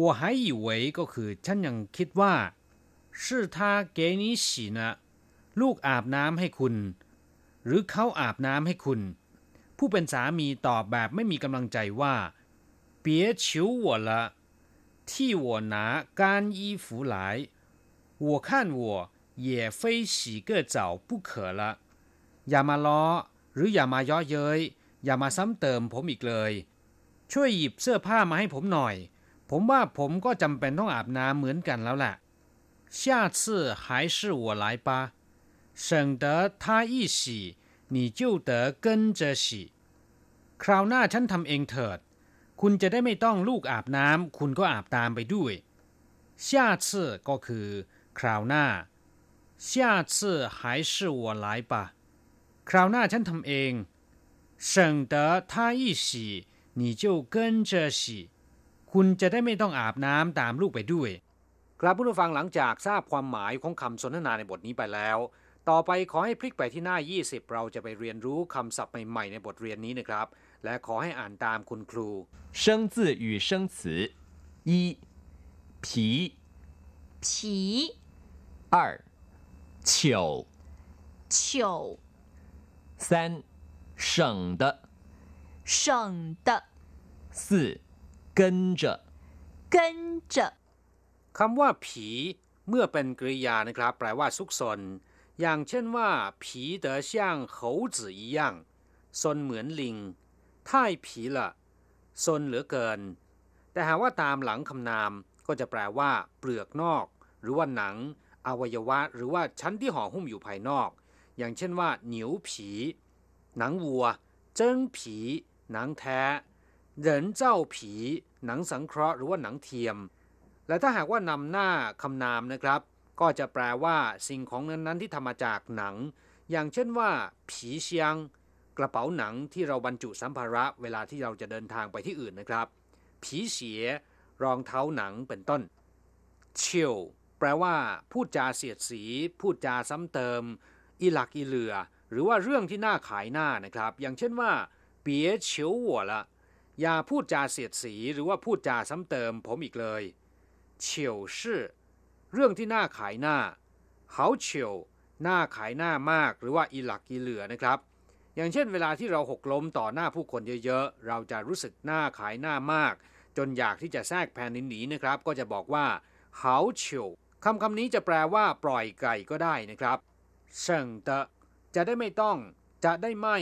我还以为ก็คือ ฉันยังคิดว่า是他给你洗呢ลูกอาบน้ำให้คุณ หรือเขาอาบน้ำให้คุณ ผู้เป็นสามีตอบแบบไม่มีกำลังใจว่า别求我了替我拿干衣服来我看我也非洗个澡不可了อย่ามาล้อหรืออย่ามาย่อเย้ยอย่ามาซ้ำเติมผมอีกเลย ช่วยหยิบเสื้อผ้ามาให้ผมหน่อย ผมว่าผมก็จำเป็นต้องอาบน้ำเหมือนกันแล้วแหละ下次还是我来吧省得他一洗 你就得跟着洗คราวหน้าฉันทำเองเถิด คุณจะได้ไม่ต้องลูกอาบน้ำคุณก็อาบตามไปด้วย下次ก็คือ คราวหน้า下次还是我来吧คราวหน้าฉันทำเอง 省得他一洗你就跟着洗คุณจะได้ไม่ต้องอาบน้ำตามลูกไปด้วยครับผู้ฟังหลังจากทราบความหมายของคำสนทนาในบทนี้ไปแล้ว ต่อไปขอให้พลิกไปที่หน้า 20 เราจะไปเรียนรู้คำศัพท์ใหม่ๆในบทเรียนนี้นะครับ และขอให้อ่านตามคุณครู生字与生词一皮皮二糗糗三省的省的四跟着跟着คำว่าผี เมื่อเป็นกริยานะครับ แปลว่าซุกซน อย่างเช่นว่าผีเดอ像猴子一样ซนเหมือนลิงท่ายผีละซนเหลือเกิน แต่หากว่าตามหลังคำนามก็จะแปลว่า เปลือกนอก หรือว่าหนัง อวัยวะ หรือว่าชั้นที่ห่อหุ้มอยู่ภายนอก อย่างเช่นว่าเหนียวผี หนังวัว เจิ้งผี หนังแท้เหรินเจ้าผี หนังสังเคราะห์หรือว่าหนังเทียม และถ้าหากว่านำหน้าคำนามนะครับ ก็จะแปลว่าสิ่งของนั้นๆที่ทำมาจากหนัง อย่างเช่นว่าผีเชียง กระเป๋าหนังที่เราบรรจุสัมภาระเวลาที่เราจะเดินทางไปที่อื่นนะครับ ผีเสีย รองเท้าหนังเป็นต้นเชียวแปลว่า พูดจาเสียดสี พูดจาซ้ำเติม อีหลักอีเหลือ หรือว่าเรื่องที่น่าขายหน้านะครับ อย่างเช่นว่าเปียเฉียวหัวละอย่าพูดจาเสียดสีหรือว่าพูดจาซ้ำเติมผมอีกเลยเฉียวชื่อ เรื่องที่น่าขายหน้าเขาเฉียวหน้าขายหน้ามาก หรือว่าอีหลักอีเหลือนะครับ อย่างเช่น เวลาที่เราหกล้มต่อหน้าผู้คนเยอะๆ เราจะรู้สึกหน้าขายหน้ามาก จนอยากที่จะแทรกแผ่นหนีนะครับ ก็จะบอกว่าเขาเฉียวคำคำนี้จะแปลว่า ปล่อยไก่ก็ได้นะครับเฉิงเตจะได้ไม่ต้อง จะได้ไม่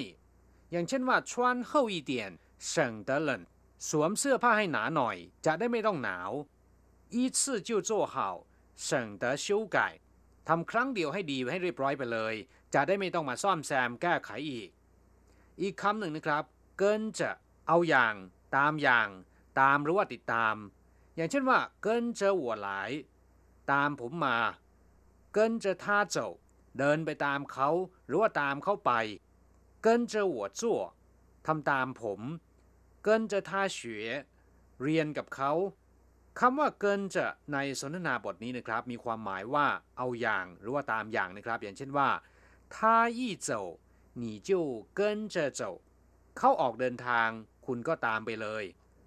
อย่างเช่นว่าชวนเข้าอีเตียนเฉิงเตเหลนสวมเสื้อผ้าให้หนาหน่อย จะได้ไม่ต้องหนาว一次就做好 ส่งเต๋อชิวไก่ทำครั้งเดียวให้ดีให้เรียบร้อยไปเลย จะได้ไม่ต้องมาซ่อมแซมแก้ไขอีก อีกคำหนึ่งนะครับ เกินจะเอาอย่าง ตามอย่าง ตามหรือว่าติดตาม อย่างเช่นว่าเกินเจอหัวหลาย ตามผมมา เกินเจอท่าเจ้าเดินไปตามเขาหรือว่าตามเขาไป เกินเจอหัวจั่วทำตามผม เกินเจอท่าเฉวเรียนกับเขา คำว่าเกินจะในสนทนาบทนี้นะครับ มีความหมายว่าเอาอย่างหรือว่าตามอย่างนะครับ อย่างเช่นว่า他一走你就跟着走เขาออกเดินทาง คุณก็ตามไปเลย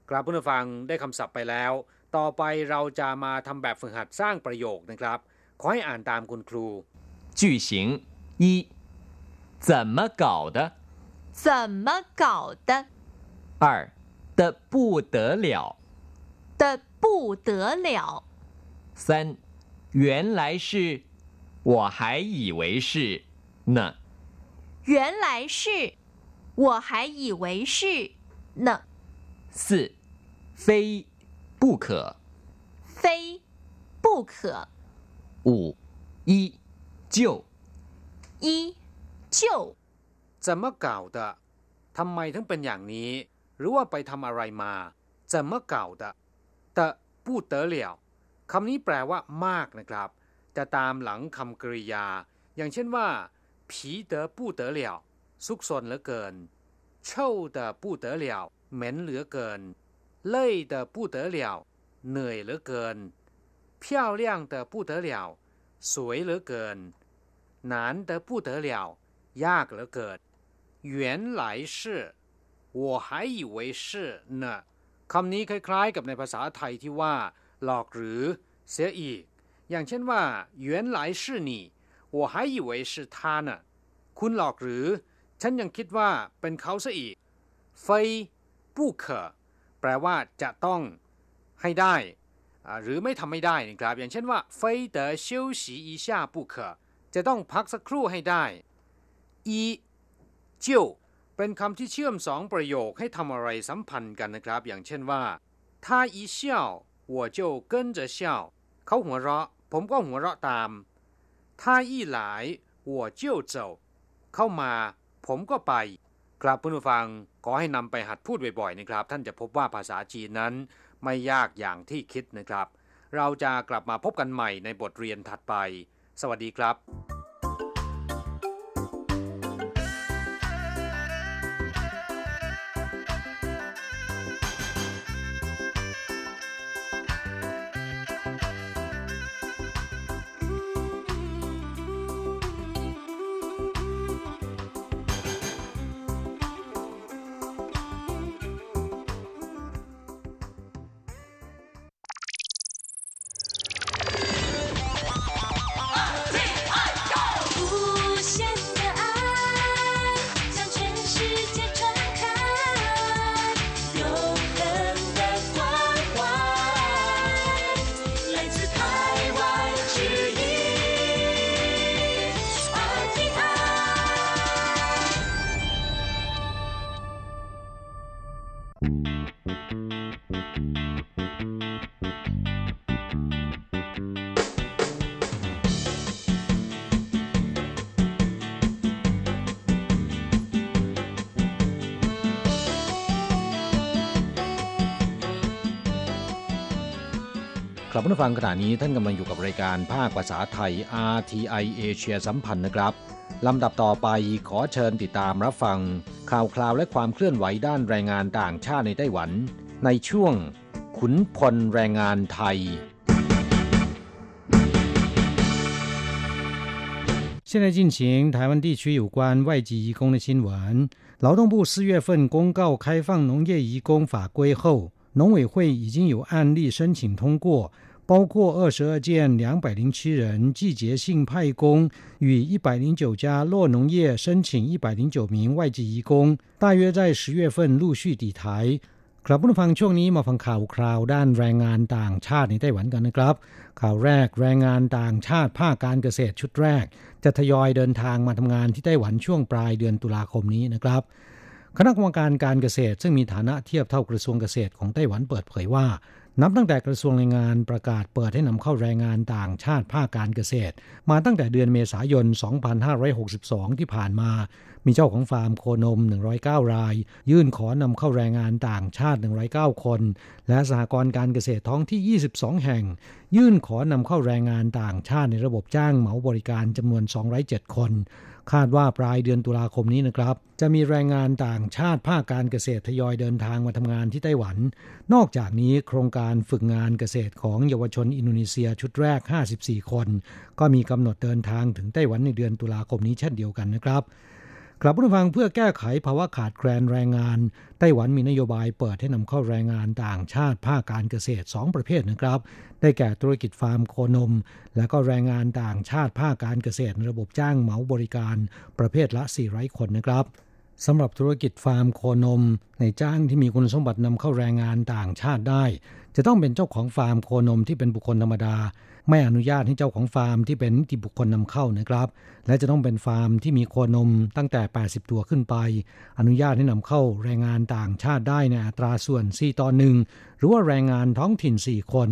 กราบผู้ฟังได้คำศัพท์ไปแล้ว ต่อไปเราจะมาทำแบบฝึกหัดสร้างประโยคนะครับ ขอให้อ่านตามคุณครู句型一怎么搞的怎么搞的二的不得了的 不得了。三，原来是，我还以为是呢。原来是，我还以为是呢。四，非不可。非不可。五，一就。一就。怎么搞的ทำไมถึงเป็นอย่างนี้ หรือว่าไปทำอะไรมา怎么搞的 แต่พูดเตอเหลียวคำนี้แปลว่ามากนะครับ จะตามหลังคำกริยา อย่างเช่นว่าผีเตอปู้เตอเหลียวซุกซนเหลือเกินเช่าเตอปู้เตอเหลียวเหม็นเหลือเกิน เล่ยเตอปู้เตอเหลียวเหนื่อยเหลือเกิน漂亮的不得了สวยเหลือเกิน难得不得了ยากเหลือเกิน原来是我还以为是呢 คำนี้คล้ายๆ กับในภาษาไทยที่ว่า หลอกหรือ เสียอีก อย่างเช่นว่า原来是你我还以为是他呢คุณหลอกหรือ ฉันยังคิดว่าเป็นเขาซะอีก非不可แปลว่าจะต้องให้ได้ หรือไม่ทำไม่ได้นะครับ อย่างเช่นว่า非得休息一下不可จะต้องพักสักครู่ให้ได้一就 เป็นคำที่เชื่อมสองประโยคให้ทำอะไรสัมพันธ์กันนะครับ อย่างเช่นว่าถ้าอีเชี่ยหัวเจ้กิจะเช่ยเขาหัวเราะ ผมก็หัวเราะตามถ้าอีหลหัวเจ้าเจ้าเข้ามา ผมก็ไปครับเพื่อนผู้ฟังขอให้นำไปหัดพูดบ่อยๆนะครับ ท่านจะพบว่าภาษาจีนนั้นไม่ยากอย่างที่คิดนะครับ เราจะกลับมาพบกันใหม่ในบทเรียนถัดไป สวัสดีครับ ครับผู้ฟังขณะนี้ท่านกำลังอยู่กับรายการภาคภาษาไทย RTI เอเชียสัมพันธ์นะครับลำดับต่อไปขอเชิญติดตามรับฟัง ข่าวคราวและความเคลื่อนไหวด้านแรงงานต่างชาติในไต้หวัน ในช่วง ขุนพลแรงงานไทย现在进行台湾地区有关外籍移工的新闻。劳动部四月份公告开放农业移工法规后，农委会已经有案例申请通过， 包括二十二件两百零七人季节性派工与一百零九家落农业申请一百零九名外籍移工，大约在十月份陆续抵台。ครับผู้ฟังช่วงนี้มาฟังข่าวคราวด้านแรงงานต่างชาติในไต้หวันกันนะครับ ข่าวแรกแรงงานต่างชาติภาคการเกษตรชุดแรก จะทยอยเดินทางมาทำงานที่ไต้หวันช่วงปลายเดือนตุลาคมนี้นะครับ คณะกรรมการการเกษตร ซึ่งมีฐานะเทียบเท่ากระทรวงเกษตรของไต้หวันเปิดเผยว่า นับตั้งแต่กระทรวงแรงงานประกาศเปิดให้นำเข้าแรงงานต่างชาติภาคการเกษตร มาตั้งแต่เดือนเมษายน 2562 ที่ผ่านมา มีเจ้าของฟาร์มโคนม 109 ราย ยื่นขอนำเข้าแรงงานต่างชาติ 109 คน และสหกรณ์การเกษตรท้องที่ 22 แห่ง ยื่นขอนำเข้าแรงงานต่างชาติในระบบจ้างเหมาบริการจำนวน 207 คน คาดว่าปลายเดือนตุลาคมนี้นะครับ จะมีแรงงานต่างชาติภาคการเกษตรทยอยเดินทางมาทำงานที่ไต้หวัน นอกจากนี้โครงการฝึกงานเกษตรของเยาวชนอินโดนีเซียชุดแรก 54 คน ก็มีกำหนดเดินทางถึงไต้หวันในเดือนตุลาคมนี้เช่นเดียวกันนะครับ กลับผู้ฟังเพื่อแก้ไขภาวะขาดแคลนแรงงาน ไต้หวันมีนโยบายเปิดให้นำเข้าแรงงานต่างชาติภาคการเกษตร 2 ประเภทนะครับ ได้แก่ธุรกิจฟาร์มโคนม และก็แรงงานต่างชาติภาคการเกษตร ระบบจ้างเหมาบริการ ประเภทละ400คนนะครับสำหรับธุรกิจฟาร์มโคนม นายจ้างที่มีคุณสมบัตินำเข้าแรงงานต่างชาติได้ จะต้องเป็นเจ้าของฟาร์มโคนมที่เป็นบุคคลธรรมดา ไม่อนุญาตให้เจ้าของฟาร์มที่เป็นนิติบุคคลนำเข้านะครับ และจะต้องเป็นฟาร์มที่มีโคนมตั้งแต่ 80 ตัวขึ้นไป อนุญาตให้นำเข้าแรงงานต่างชาติได้ในอัตราส่วน 4 ต่อหนึ่งหรือว่าแรงงานท้องถิ่น 4 คน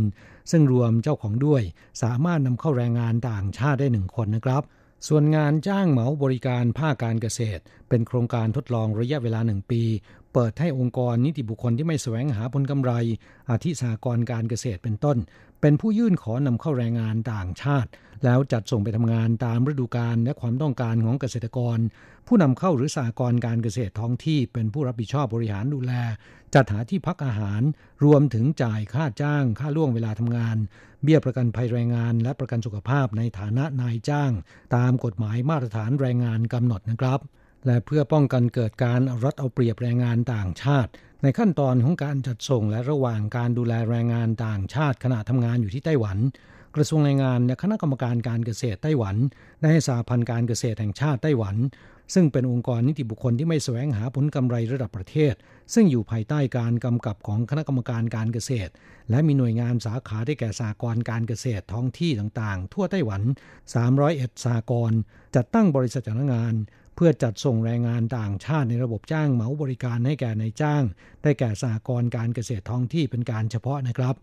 ซึ่งรวมเจ้าของด้วย สามารถนำเข้าแรงงานต่างชาติได้ 1 คนนะครับส่วนงานจ้างเหมาบริการภาคการเกษตร เป็นโครงการทดลองระยะเวลาหนึ่งปี เปิดให้องค์กรนิติบุคคลที่ไม่แสวงหาผลกำไร อาทิสากรการเกษตรเป็นต้น เป็นผู้ยื่นขอนำเข้าแรงงานต่างชาติ แล้วจัดส่งไปทำงานตามฤดูกาลและความต้องการของเกษตรกร ผู้นำเข้าหรือสากรการเกษตรท้องที่ เป็นผู้รับผิดชอบบริหารดูแล จัดหาที่พักอาหาร รวมถึงจ่ายค่าจ้าง ค่าล่วงเวลาทำงาน เบี้ยประกันภัยแรงงาน และประกันสุขภาพในฐานะนายจ้าง ตามกฎหมายมาตรฐานแรงงานกำหนดนะครับ และเพื่อป้องกันเกิดการรัดเอาเปรียบแรงงานต่างชาติ ในขั้นตอนของการจัดส่งและระหว่างการดูแลแรงงานต่างชาติขณะทำงานอยู่ที่ไต้หวัน กระทรวงแรงงานและคณะกรรมการการเกษตรไต้หวัน ได้ให้สาพันธ์การเกษตรแห่งชาติไต้หวัน ซึ่งเป็นองค์กรนิติบุคคลที่ไม่แสวงหาผลกำไรระดับประเทศ ซึ่งอยู่ภายใต้การกำกับของคณะกรรมการการเกษตร และมีหน่วยงานสาขาได้แก่สากรการเกษตรท้องที่ต่างๆ ทั่วไต้หวัน 301 สากรจัดตั้งบริษัทจ้างงาน เพื่อจัดส่งแรงงานต่างชาติในระบบจ้างเหมาบริการให้แก่ในจ้าง ได้แก่สหกรณ์การเกษตรท้องที่เป็นการเฉพาะนะครับ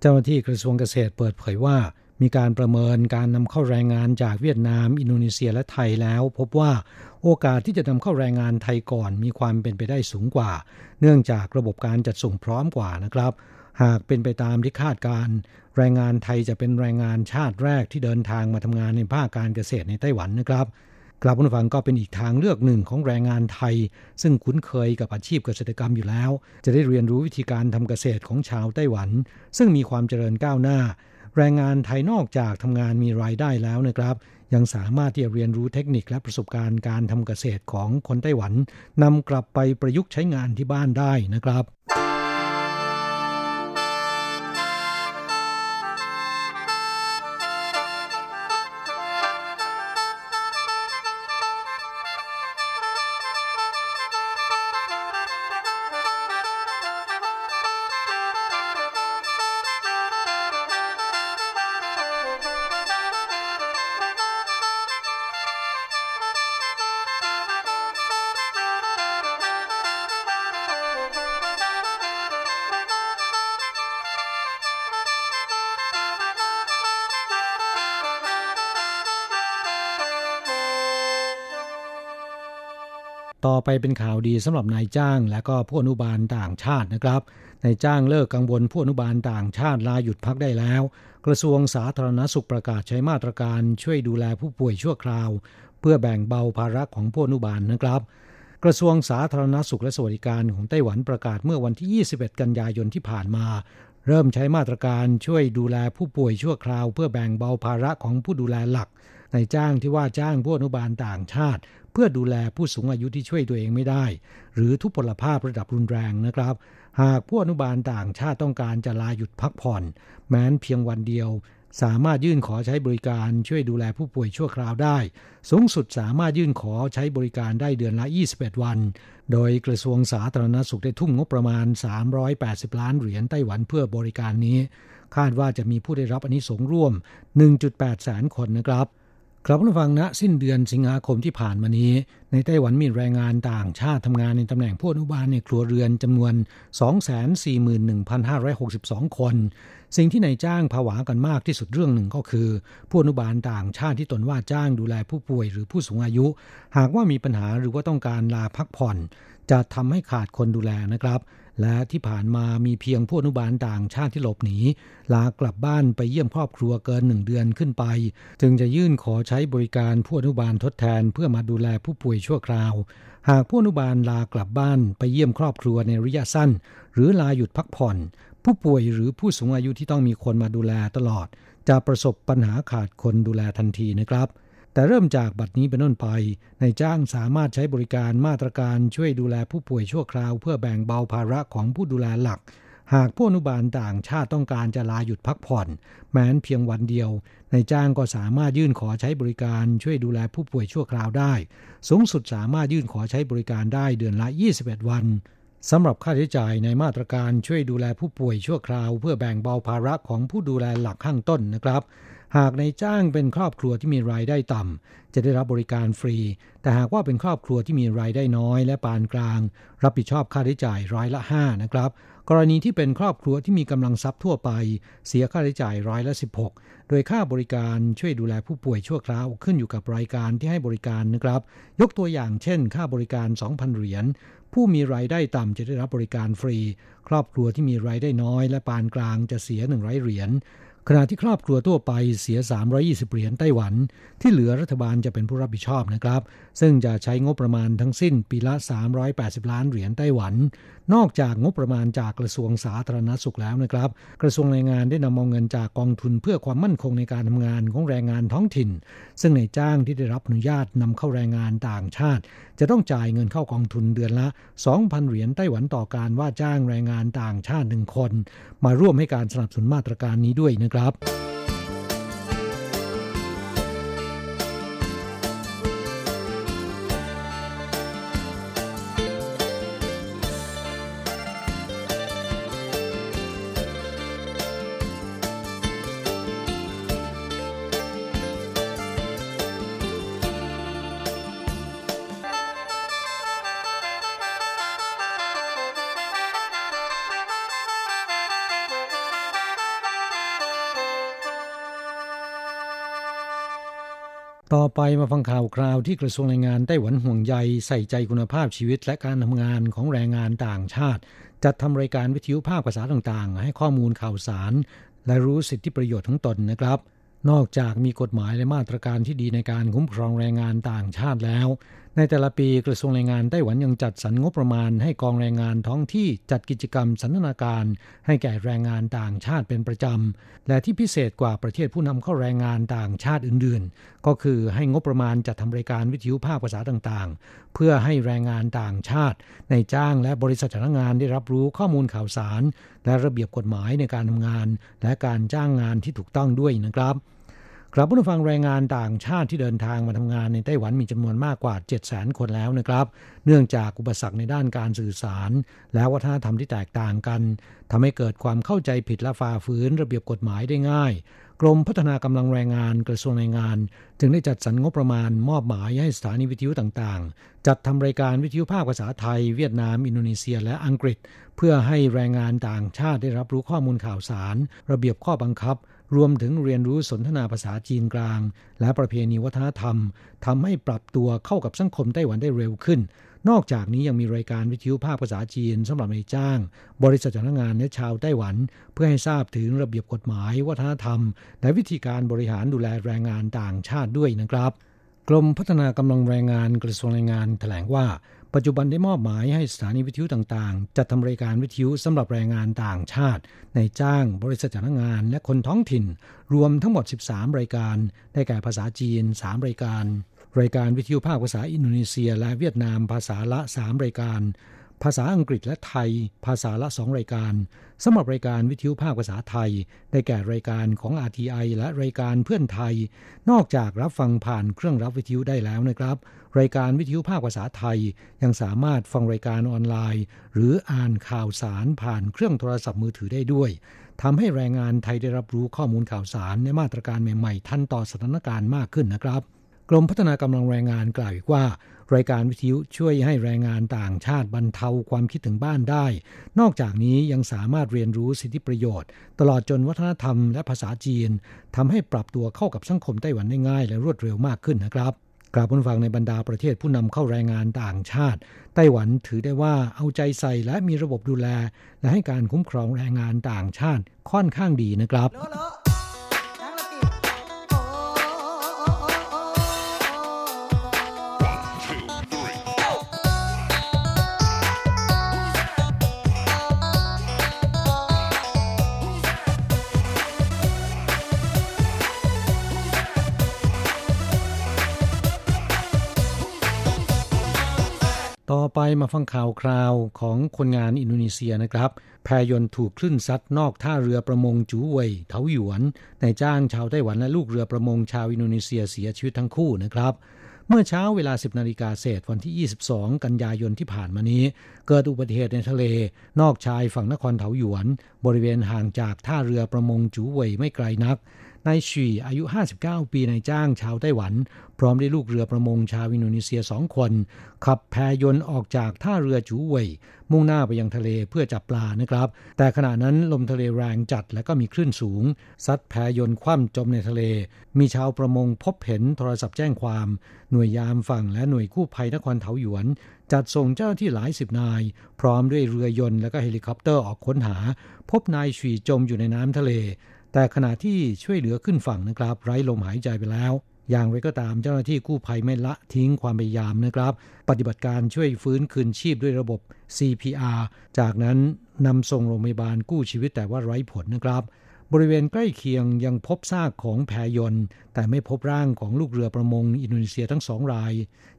เจ้าหน้าที่กระทรวงเกษตรเปิดเผยว่า มีการประเมินการนำเข้าแรงงานจากเวียดนาม อินโดนีเซียและไทยแล้ว พบว่าโอกาสที่จะนำเข้าแรงงานไทยก่อนมีความเป็นไปได้สูงกว่า เนื่องจากระบบการจัดส่งพร้อมกว่านะครับหากเป็นไปตามที่คาดการ แรงงานไทยจะเป็นแรงงานชาติแรกที่เดินทางมาทำงานในภาคการเกษตรในไต้หวันนะครับ กลับผู้ฟังก็เป็นอีกทางเลือกหนึ่งของแรงงานไทย ซึ่งคุ้นเคยกับอาชีพเกษตรกรรมอยู่แล้ว จะได้เรียนรู้วิธีการทำเกษตรของชาวไต้หวัน ซึ่งมีความเจริญก้าวหน้า แรงงานไทยนอกจากทำงานมีรายได้แล้วนะครับ ยังสามารถที่จะเรียนรู้เทคนิคและประสบการณ์การทำเกษตรของคนไต้หวันนำกลับไปประยุกต์ใช้งานที่บ้านได้นะครับ ไปเป็นข่าวดีสำหรับนายจ้าง และก็ผู้อนุบาลต่างชาตินะครับนายจ้างเลิกกังวลผู้อนุบาลต่างชาติลาหยุดพักได้แล้ว กระทรวงสาธารณสุขประกาศใช้มาตรการช่วยดูแลผู้ป่วยชั่วคราว เพื่อแบ่งเบาภาระของผู้อนุบาลนะครับ กระทรวงสาธารณสุขและสวัสดิการของไต้หวันประกาศเมื่อวันที่ 21 กันยายนที่ผ่านมา เริ่มใช้มาตรการช่วยดูแลผู้ป่วยชั่วคราว เพื่อแบ่งเบาภาระของผู้ดูแลหลักนายจ้างที่ว่าจ้างผู้อนุบาลต่างชาติ เพื่อดูแลผู้สูงอายุที่ช่วยตัวเองไม่ได้ หรือทุพพลภาพระดับรุนแรงนะครับ หากผู้อนุบาลต่างชาติต้องการจะลาหยุดพักผ่อน แม้นเพียงวันเดียว สามารถยื่นขอใช้บริการช่วยดูแลผู้ป่วยชั่วคราวได้ สูงสุดสามารถยื่นขอใช้บริการได้เดือนละ 21 วัน โดยกระทรวงสาธารณสุขได้ทุ่มงบประมาณ 380 ล้านเหรียญไต้หวันเพื่อบริการนี้ คาดว่าจะมีผู้ได้รับอนนิสงร่วม 1.8 แสนคนนะครับ ครับผู้ฟังณสิ้นเดือนสิงหาคมที่ผ่านมานี้ ในไต้หวันมีแรงงานต่างชาติทำงานในตำแหน่งผู้อนุบาลในครัวเรือนจำนวน 241,562 คน สิ่งที่นายจ้างผวากันมากที่สุดเรื่องหนึ่งก็คือ ผู้อนุบาลต่างชาติที่ตนว่าจ้างดูแลผู้ป่วยหรือผู้สูงอายุ หากว่ามีปัญหาหรือว่าต้องการลาพักผ่อน จะทำให้ขาดคนดูแลนะครับ และที่ผ่านมามีเพียงผู้อนุบาลต่างชาติที่หลบหนีลากลับบ้านไปเยี่ยมครอบครัวเกินหนึ่งเดือนขึ้นไป จึงจะยื่นขอใช้บริการผู้อนุบาลทดแทนเพื่อมาดูแลผู้ป่วยชั่วคราว หากผู้อนุบาลลากลับบ้านไปเยี่ยมครอบครัวในระยะสั้น หรือลาหยุดพักผ่อน ผู้ป่วยหรือผู้สูงอายุที่ต้องมีคนมาดูแลตลอด จะประสบปัญหาขาดคนดูแลทันทีนะครับ แต่เริ่มจากบัดนี้เป็นต้นไปในจ้างสามารถใช้บริการมาตรการช่วยดูแลผู้ป่วยชั่วคราว เพื่อแบ่งเบาภาระของผู้ดูแลหลัก หากผู้อนุบาลต่างชาติต้องการจะลาหยุดพักผ่อน แม้นเพียงวันเดียวในจ้างก็สามารถยื่นขอใช้บริการช่วยดูแลผู้ป่วยชั่วคราวได้ สูงสุดสามารถยื่นขอใช้บริการได้เดือนละ 21 วันสำหรับค่าใช้จ่ายในมาตรการช่วยดูแลผู้ป่วยชั่วคราว เพื่อแบ่งเบาภาระของผู้ดูแลหลักข้างต้นนะครับ หากในจ้างเป็นครอบครัวที่มีรายได้ต่ำ จะได้รับบริการฟรี แต่หากว่าเป็นครอบครัวที่มีรายได้น้อยและปานกลาง รับผิดชอบค่าใช้จ่ายร้อยละ 5 นะครับ กรณีที่เป็นครอบครัวที่มีกำลังทรัพย์ทั่วไป เสียค่าใช้จ่ายร้อยละ 16 โดยค่าบริการช่วยดูแลผู้ป่วยชั่วคราวขึ้นอยู่กับรายการที่ให้บริการนะครับ ยกตัวอย่างเช่น ค่าบริการ 2,000 เหรียญผู้มีรายได้ต่ำจะได้รับบริการฟรี ครอบครัวที่มีรายได้น้อยและปานกลางจะเสีย100เหรียญ ขณะที่ครอบครัวทั่วไปเสีย 320 เหรียญไต้หวัน ที่เหลือรัฐบาลจะเป็นผู้รับผิดชอบนะครับ ซึ่งจะใช้งบประมาณทั้งสิ้นปีละ 380 ล้านเหรียญไต้หวัน นอกจากงบประมาณจากกระทรวงสาธารณสุขแล้วนะครับ กระทรวงแรงงานได้นำเอาเงินจากกองทุนเพื่อความมั่นคงในการทำงานของแรงงานท้องถิ่น ซึ่งในจ้างที่ได้รับอนุญาตนำเข้าแรงงานต่างชาติ จะต้องจ่ายเงินเข้ากองทุนเดือนละ 2,000 เหรียญไต้หวันต่อการว่าจ้างแรงงานต่างชาติหนึ่งคน มาร่วมให้การสนับสนุนมาตรการนี้ด้วยนะครับครับ ต่อไปมาฟังข่าวคราวที่กระทรวงแรงงานไต้หวันห่วงใยใส่ใจคุณภาพชีวิตและการทำงานของแรงงานต่างชาติ จัดทำรายการวิทยุภาคภาษาต่างๆ ให้ข้อมูลข่าวสาร และรู้สิทธิประโยชน์ของตนนะครับ นอกจากมีกฎหมายและมาตรการที่ดีในการคุ้มครองแรงงานต่างชาติแล้ว ในแต่ละปีกระทรวงแรงงานไต้หวันยังจัดสรรงบประมาณให้กองแรงงานท้องที่จัดกิจกรรมสันทนาการ ให้แก่แรงงานต่างชาติเป็นประจำ และที่พิเศษกว่าประเทศผู้นำเข้าแรงงานต่างชาติอื่นๆ ก็คือให้งบประมาณจัดทำรายการวิทยุภาคภาษาต่างๆ เพื่อให้แรงงานต่างชาติ ในจ้างและบริษัทจ้างงานได้รับรู้ข้อมูลข่าวสาร และระเบียบกฎหมายในการทำงาน และการจ้างงานที่ถูกต้องด้วยนะครับ ครับผู้ฟังแรงงานต่างชาติที่เดินทางมาทำงานในไต้หวันมีจำนวนมากกว่า7 0 0 0 0 0 คนแล้วนะครับ เนื่องจากอุปสรรคในด้านการสื่อสาร และวัฒนธรรมที่แตกต่างกันทำให้เกิดความเข้าใจผิดและฝ่าฝืนระเบียบกฎหมายได้ง่าย กรมพัฒนากำลังแรงงานกระทรวงแรงงาน จึงได้จัดสรรงบประมาณมอบหมายให้สถานีวิทยุต่างๆ จัดทำรายการวิทยุภาคภาษาไทย เวียดนาม อินโดนีเซีย และอังกฤษ เพื่อให้แรงงานต่างชาติได้รับรู้ข้อมูลข่าวสาร ระเบียบข้อบังคับ รวมถึงเรียนรู้สนทนาภาษาจีนกลาง และประเพณีวัฒนธรรมทำให้ปรับตัวเข้ากับสังคมไต้หวันได้เร็วขึ้น นอกจากนี้ยังมีรายการวิทยุภาคภาษาจีนสำหรับในจ้าง บริษัทจ้างงานและชาวไต้หวัน เพื่อให้ทราบถึงระเบียบกฎหมาย วัฒนธรรม และวิธีการบริหารดูแลแรงงานต่างชาติด้วยนะครับ กรมพัฒนากำลังแรงงานกระทรวงแรงงานแถลงว่า ปัจจุบันได้มอบหมายให้สถานีวิทยุต่างๆ จัดทำรายการวิทยุสำหรับแรงงานต่างชาติ ในจ้างบริษัทจ้างงาน และคนท้องถิ่น รวมทั้งหมด 13 รายการ ได้แก่ภาษาจีน 3 รายการ รายการวิทยุภาคภาษาอินโดนีเซีย และเวียดนามภาษาละ 3 รายการ ภาษาอังกฤษและไทย ภาษาละ2รายการสำหรับรายการวิทยุภาคภาษาไทย ได้แก่รายการของ RTI และรายการเพื่อนไทย นอกจากรับฟังผ่านเครื่องรับวิทยุได้แล้วนะครับ รายการวิทยุภาคภาษาไทย ยังสามารถฟังรายการออนไลน์ หรืออ่านข่าวสารผ่านเครื่องโทรศัพท์มือถือได้ด้วยทำให้แรงงานไทยได้รับรู้ข้อมูลข่าวสารในมาตรการใหม่ๆ ทันต่อสถานการณ์มากขึ้นนะครับ กรมพัฒนากำลังแรงงานกล่าวอีกว่า รายการวิทยุช่วยให้แรงงานต่างชาติบรรเทาความคิดถึงบ้านได้ นอกจากนี้ยังสามารถเรียนรู้สิทธิประโยชน์ ตลอดจนวัฒนธรรมและภาษาจีนทำให้ปรับตัวเข้ากับสังคมไต้หวันได้ง่าย และรวดเร็วมากขึ้นนะครับกราบผู้ฟังในบรรดาประเทศผู้นำเข้าแรงงานต่างชาติ ไต้หวันถือได้ว่าเอาใจใส่และมีระบบดูแล และให้การคุ้มครองแรงงานต่างชาติค่อนข้างดีนะครับ ต่อไปมาฟังข่าวคราวของคนงานอินโดนีเซียนะครับแพยนถูกคลื่นซัดนอกท่าเรือประมงจูเวยเถาหยวนในจ้างชาวไต้หวันและลูกเรือประมงชาวอินโดนีเซียเสียชีวิตทั้งคู่นะครับ เมื่อเช้าเวลา 10นาฬิกาเศษวันที่ 22 กันยายนที่ผ่านมานี้ เกิดอุบัติเหตุในทะเล นอกชายฝั่งนครเถาหยวน บริเวณห่างจากท่าเรือประมงจูเวยไม่ไกลนัก นายชีอายุ 59 ปีนายจ้างชาวไต้หวัน พร้อมด้วยลูกเรือประมงชาวอินโดนีเซียสองคน ขับแพยนต์ออกจากท่าเรือจูเวยมุ่งหน้าไปยังทะเลเพื่อจับปลานะครับ แต่ขณะนั้นลมทะเลแรงจัดและก็มีคลื่นสูง ซัดแพยนต์คว่ำจมในทะเล มีชาวประมงพบเห็นโทรศัพท์แจ้งความ หน่วยยามฝั่งและหน่วยกู้ภัยนครเถาหยวน จัดส่งเจ้าหน้าที่หลายสิบนาย พร้อมด้วยเรือยนต์และก็เฮลิคอปเตอร์ออกค้นหา พบนายชีจมอยู่ในน้ำทะเล แต่ขณะที่ช่วยเหลือขึ้นฝั่งนะครับ ไร้ลมหายใจไปแล้ว อย่างไรก็ตามเจ้าหน้าที่กู้ภัยไม่ละทิ้งความพยายามนะครับ ปฏิบัติการช่วยฟื้นคืนชีพด้วยระบบ CPR จากนั้นนำส่งโรงพยาบาลกู้ชีวิตแต่ว่าไร้ผลนะครับ บริเวณใกล้เคียงยังพบซากของแพยนต์แต่ไม่พบร่างของลูกเรือประมงอินโดนีเซียทั้งสองราย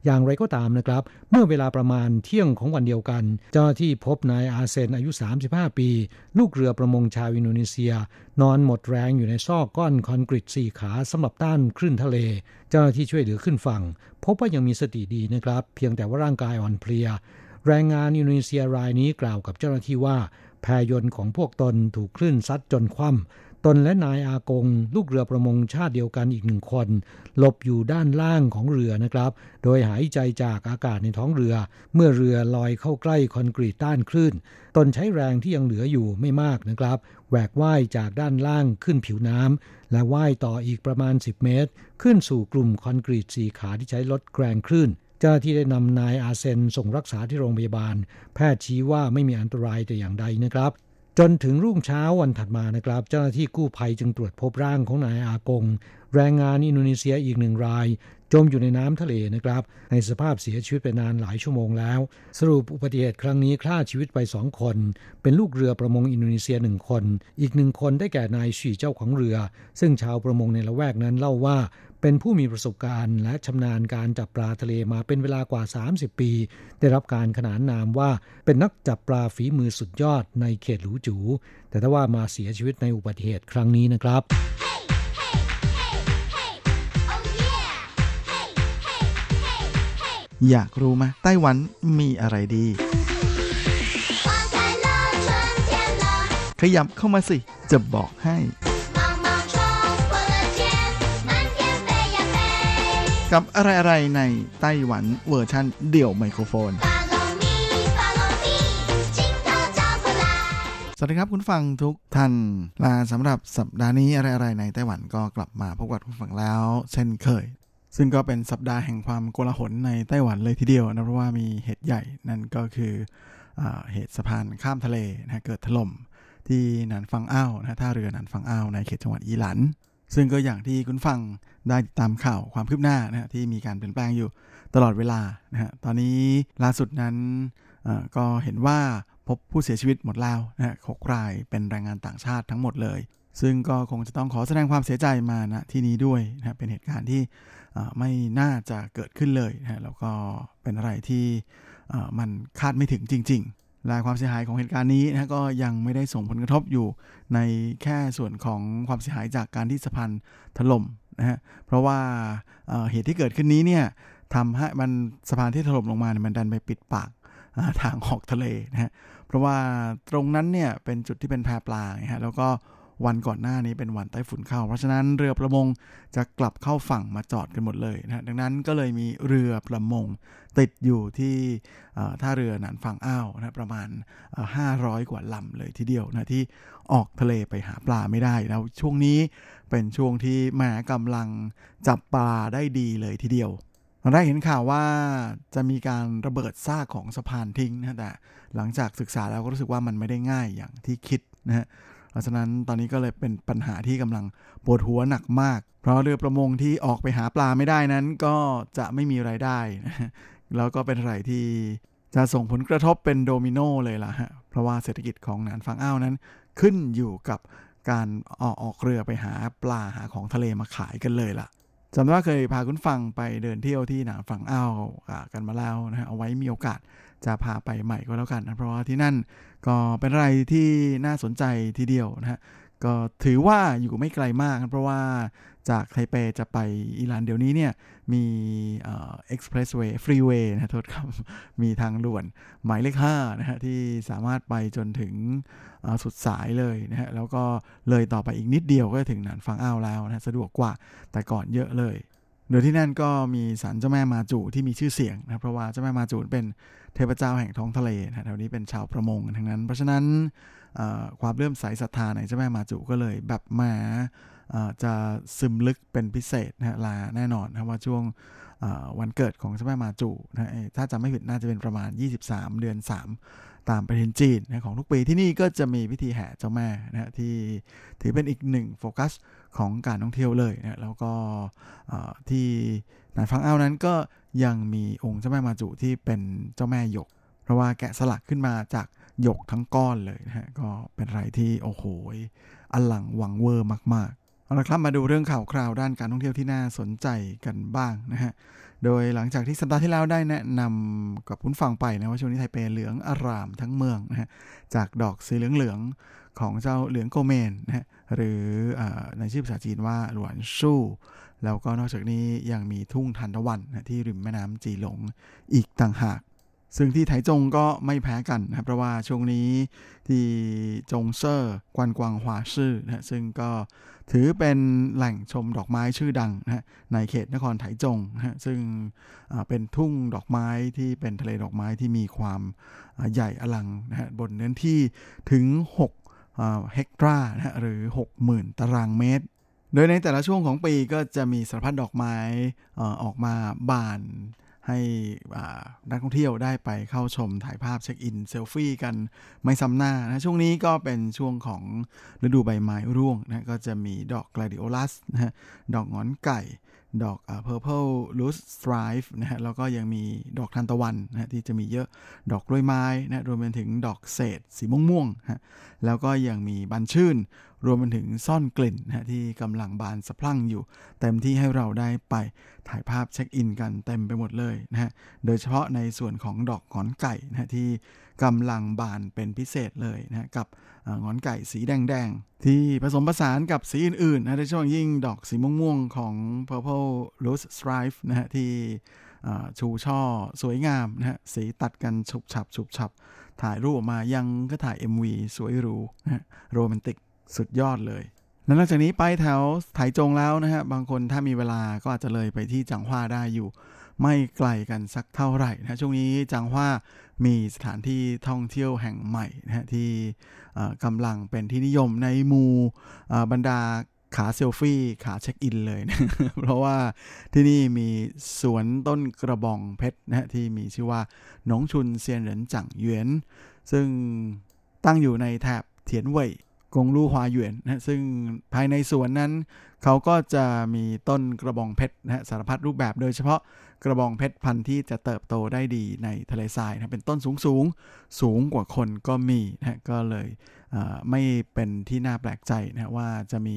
อย่างไรก็ตามนะครับ เมื่อเวลาประมาณเที่ยงของวันเดียวกัน เจ้าหน้าที่พบนายอาเซนอายุ 35 ปี ลูกเรือประมงชาวอินโดนีเซีย นอนหมดแรงอยู่ในซอกก้อนคอนกรีตสี่ขาสำหรับต้านคลื่นทะเล เจ้าหน้าที่ช่วยเหลือขึ้นฝั่ง พบว่ายังมีสติดีนะครับ เพียงแต่ว่าร่างกายอ่อนเพลีย แรงงานอินโดนีเซียรายนี้กล่าวกับเจ้าหน้าที่ว่าแพยนต์ของพวกตนถูกคลื่นซัดจนคว่ำ ตนและนายอากง ลูกเรือประมงชาติเดียวกันอีกหนึ่งคนหลบอยู่ด้านล่างของเรือนะครับ โดยหายใจจากอากาศในท้องเรือ เมื่อเรือลอยเข้าใกล้คอนกรีตต้านคลื่น ตนใช้แรงที่ยังเหลืออยู่ไม่มากนะครับแหวกว่ายจากด้านล่างขึ้นผิวน้ำและว่ายต่ออีกประมาณ 10 เมตร ขึ้นสู่กลุ่มคอนกรีตสีขาที่ใช้ลดแรงคลื่นเจ้าที่ได้นำนายอาเซนส่งรักษาที่โรงพยาบาล แพทย์ชี้ว่าไม่มีอันตรายแต่อย่างใดนะครับ จนถึงรุ่งเช้าวันถัดมานะครับ เจ้าหน้าที่กู้ภัยจึงตรวจพบร่างของนายอากง แรงงานอินโดนีเซียอีกหนึ่งราย จมอยู่ในน้ำทะเลนะครับ ในสภาพเสียชีวิตไปนานหลายชั่วโมงแล้ว สรุปอุบัติเหตุครั้งนี้ฆ่าชีวิตไปสองคน เป็นลูกเรือประมงอินโดนีเซียหนึ่งคน อีกหนึ่งคนได้แก่นายฉีเจ้าของเรือ ซึ่งชาวประมงในละแวกนั้นเล่าว่าเป็นผู้มีประสบการณ์และชำนาญการจับปลาทะเลมาเป็นเวลากว่า 30 ปี ได้รับการขนานนามว่าเป็นนักจับปลาฝีมือสุดยอดในเขตหลูจู แต่ถ้าว่ามาเสียชีวิตในอุบัติเหตุครั้งนี้นะครับ อยากรู้ไหมไต้หวันมีอะไรดีขยับเข้ามาสิ จะบอกให้ กับอะไรๆในไต้หวันเวอร์ชันเดี่ยวไมโครโฟน สวัสดีครับคุณฟังทุกท่านลาสำหรับสัปดาห์นี้อะไรๆในไต้หวันก็กลับมาพบกับคุณฟังแล้ว เช่นเคย ซึ่งก็เป็นสัปดาห์แห่งความโกลาหลในไต้หวันเลยทีเดียวนะเพราะว่ามีเหตุใหญ่นั่นก็คืออเหตุสะพานข้ามทะเลนะเกิดถล่มที่หนานฟังอ้าวนะท่าเรือหนานฟังอ้าวในเขตจังหวัดอีหลัน ซึ่งก็อย่างที่คุณฟังได้ติดตามข่าวความคืบหน้านะที่มีการเปลี่ยนแปลงอยู่ตลอดเวลานะฮะตอนนี้ล่าสุดนั้นก็เห็นว่าพบผู้เสียชีวิตหมดแล้วนะหกรายเป็นแรงงานต่างชาติทั้งหมดเลย ซึ่งก็คงจะต้องขอแสดงความเสียใจมาณที่นี้ด้วยนะเป็นเหตุการณ์ที่ไม่น่าจะเกิดขึ้นเลยนะแล้วก็เป็นอะไรที่มันคาดไม่ถึงจริง ๆ และความเสียหายของเหตุการณ์นี้นะก็ยังไม่ได้ส่งผลกระทบอยู่ในแค่ส่วนของความเสียหายจากการที่สะพานถล่มนะฮะเพราะว่าเหตุที่เกิดขึ้นนี้เนี่ยทำให้มันสะพานที่ถล่มลงมาเนี่ยมันดันไปปิดปากทางออกทะเลนะฮะเพราะว่าตรงนั้นเนี่ยเป็นจุดที่เป็นแพปลาฮะแล้วก็ วันก่อนหน้านี้เป็นวันไต้ฝุ่นเข้า เพราะฉะนั้นเรือประมงจะกลับเข้าฝั่งมาจอดกันหมดเลยนะดังนั้นก็เลยมีเรือประมงติดอยู่ที่ท่าเรือหนานฝั่งอ้าวนะประมาณ 500 กว่าลำเลยทีเดียวนะที่ออกทะเลไปหาปลาไม่ได้แล้วช่วงนี้เป็นช่วงที่แหมกำลังจับปลาได้ดีเลยทีเดียวตอนแรกเห็นข่าวว่าจะมีการระเบิดซากของสะพานทิ้งนะแต่หลังจากศึกษาแล้วก็รู้สึกว่ามันไม่ได้ง่ายอย่างที่คิดนะฮะ ราะฉะนั้นตอนนี้ก็เลยเป็นปัญหาที่กำลังปวดหัวหนักมาก เพราะเรือประมงที่ออกไปหาปลาไม่ได้นั้นก็จะไม่มีไรายได้ แล้วก็เป็นอะไรที่จะส่งผลกระทบเป็นโดมิโนเลยล่ะฮะ เพราะว่าเศรษฐกิจของหนานฟังอ้าวนั้น ขึ้นอยู่กับการออกออกเรือไปหาปลาหาของทะเลมาขายกันเลยล่ะจำได้ว่าเคยพาคุณผู้ฟังไปเดินเที่ยวที่หนานฟางอ้าวกันมาแล้วนะฮะเอาไว้มีโอกาสจะพาไปใหม่ก็แล้วกันนะเพราะว่าที่นั่น ก็เป็นอะไรที่น่าสนใจทีเดียวนะฮะก็ถือว่าอยู่ไม่ไกลมากเพราะว่าจากไทเปจะไปอิหร่านเดี๋ยวนี้เนี่ยมี expressway freeway นะโทษครับมีทางด่วนหมายเลข5นะฮะที่สามารถไปจนถึงสุดสายเลยนะฮะแล้วก็เลยต่อไปอีกนิดเดียวก็ถึงหนานฟังอ้าวแล้วนะสะดวกกว่าแต่ก่อนเยอะเลย โดยที่นั่นก็มีศาลเจ้าแม่มาจูที่มีชื่อเสียงนะเพราะว่าเจ้าแม่มาจูเป็นเทพเจ้าแห่งท้องทะเลนะแถวนี้เป็นชาวประมงทั้งนั้น เพราะฉะนั้นความเลื่อมใสศรัทธาในเจ้าแม่มาจูก็เลยแบบมาจะซึมลึกเป็นพิเศษนะลาแน่นอนนะว่าช่วงวันเกิดของเจ้าแม่มาจูนะถ้าจำไม่ผิดน่าจะเป็นประมาณ 23 เดือน 3 ตามประเทศจีนนะของทุกปีที่นี่ก็จะมีพิธีแห่เจ้าแม่นะที่ถือเป็นอีกหนึ่งโฟกัส ของการท่องเที่ยวเลยนะแล้วก็ที่นานฟังเอ้านั้นก็ยังมีองค์เจ้าแม่มาจูที่เป็นเจ้าแม่หยก เพราะว่าแกะสลักขึ้นมาจากหยกทั้งก้อนเลยนะฮะก็เป็นอะไรที่โอ้โหอลังวังเวอร์มากๆเอาละครับมาดูเรื่องข่าวคราวด้านการท่องเที่ยวที่น่าสนใจกันบ้างนะฮะโดยหลังจากที่สัปดาห์ที่แล้วได้แนะนำกับคุณฟังไปนะว่าช่วงนี้ไทเปเหลืองอารามทั้งเมืองนะฮะจากดอกสีเหลืองเหลือง ของเจ้าเหลืองโกเมนนะฮะหรืออในชื่อภาษาจีนว่าหลวนชู่แล้วก็นอกจากนี้ยังมีทุ่งทันตะวันนะที่ริมแม่น้ำจีหลงอีกต่างหาก ซึ่งที่ไถจงก็ไม่แพ้กันนะเพราะว่าช่วงนี้ที่จงเซอร์กวนกวางฮวาซื่อนะซึ่งก็ถือเป็นแหล่งชมดอกไม้ชื่อดังนะในเขตนครไถจงนะซึ่งเป็นทุ่งดอกไม้ที่เป็นทะเลดอกไม้ที่มีความใหญ่อลังนะบนเนื้อที่ถึง 6 เฮกตร์นะหรือ 60,000 ตารางเมตร โดยในแต่ละช่วงของปีก็จะมีสารพัดดอกไม้ออกมาบานให้นักท่องเที่ยวได้ไปเข้าชมถ่ายภาพเช็คอินเซลฟี่กันไม่ซ้ำหน้านะช่วงนี้ก็เป็นช่วงของฤดูใบไม้ร่วงนะก็จะมีดอกกลาดิโอลัสนะฮะดอกงอนไก่ ดอกเ purple loose stripe นะฮะแล้วก็ยังมีดอกทานตะวันนะที่จะมีเยอะดอกกล้วยไม้นะรวมไปถึงดอกเศษสีม่วงๆฮะแล้วก็ยังมีบันชื่น รวมไปถึงซ่อนกลิ่นนะที่กำลังบานสะพรั่งอยู่ เต็มที่ให้เราได้ไปถ่ายภาพเช็คอินกันเต็มไปหมดเลยนะฮะโดยเฉพาะในส่วนของดอกงอนไก่นะที่ กำลังบานเป็นพิเศษเลยนะกับงอนไก่สีแดงๆ ที่ผสมผสานกับสีอื่นๆนะโดยเฉพาะยิ่งดอกสีม่วงๆ ของ purple rose stripe นะฮะที่ชูช่อสวยงามนะฮะสีตัดกันฉุบฉับฉุบฉับถ่ายรูปออกมายังก็ถ่าย MV สวยหรูนะฮะโรแมนติกสุดยอดเลยแล้วนอกจากนี้ไปแถวไถจงแล้วนะฮะบางคนถ้ามีเวลาก็อาจจะเลยไปที่จังหว้าได้อยู่ ไม่ไกลกันสักเท่าไหร่นะช่วงนี้จังหว้า มีสถานที่ท่องเที่ยวแห่งใหม่นะฮะที่กำลังเป็นที่นิยมในหมู่บรรดาขาเซลฟี่ขาเช็คอินเลยนะเพราะว่าที่นี่มีสวนต้นกระบองเพชรนะฮะที่มีชื่อว่าหนงชุนเซียนเหรินจังหยวนซึ่งตั้งอยู่ในแถบเทียนเว่ย กงลู่ฮวาหยวนนะซึ่งภายในสวนนั้น เขาก็จะมีต้นกระบองเพชรนะฮะสารพัดรูปแบบโดยเฉพาะกระบองเพชรพันธุ์ที่จะเติบโตได้ดีในทะเลทรายนะเป็นต้นสูงสูงสูงกว่าคนก็มีนะก็เลยไม่เป็นที่น่าแปลกใจนะว่าจะมี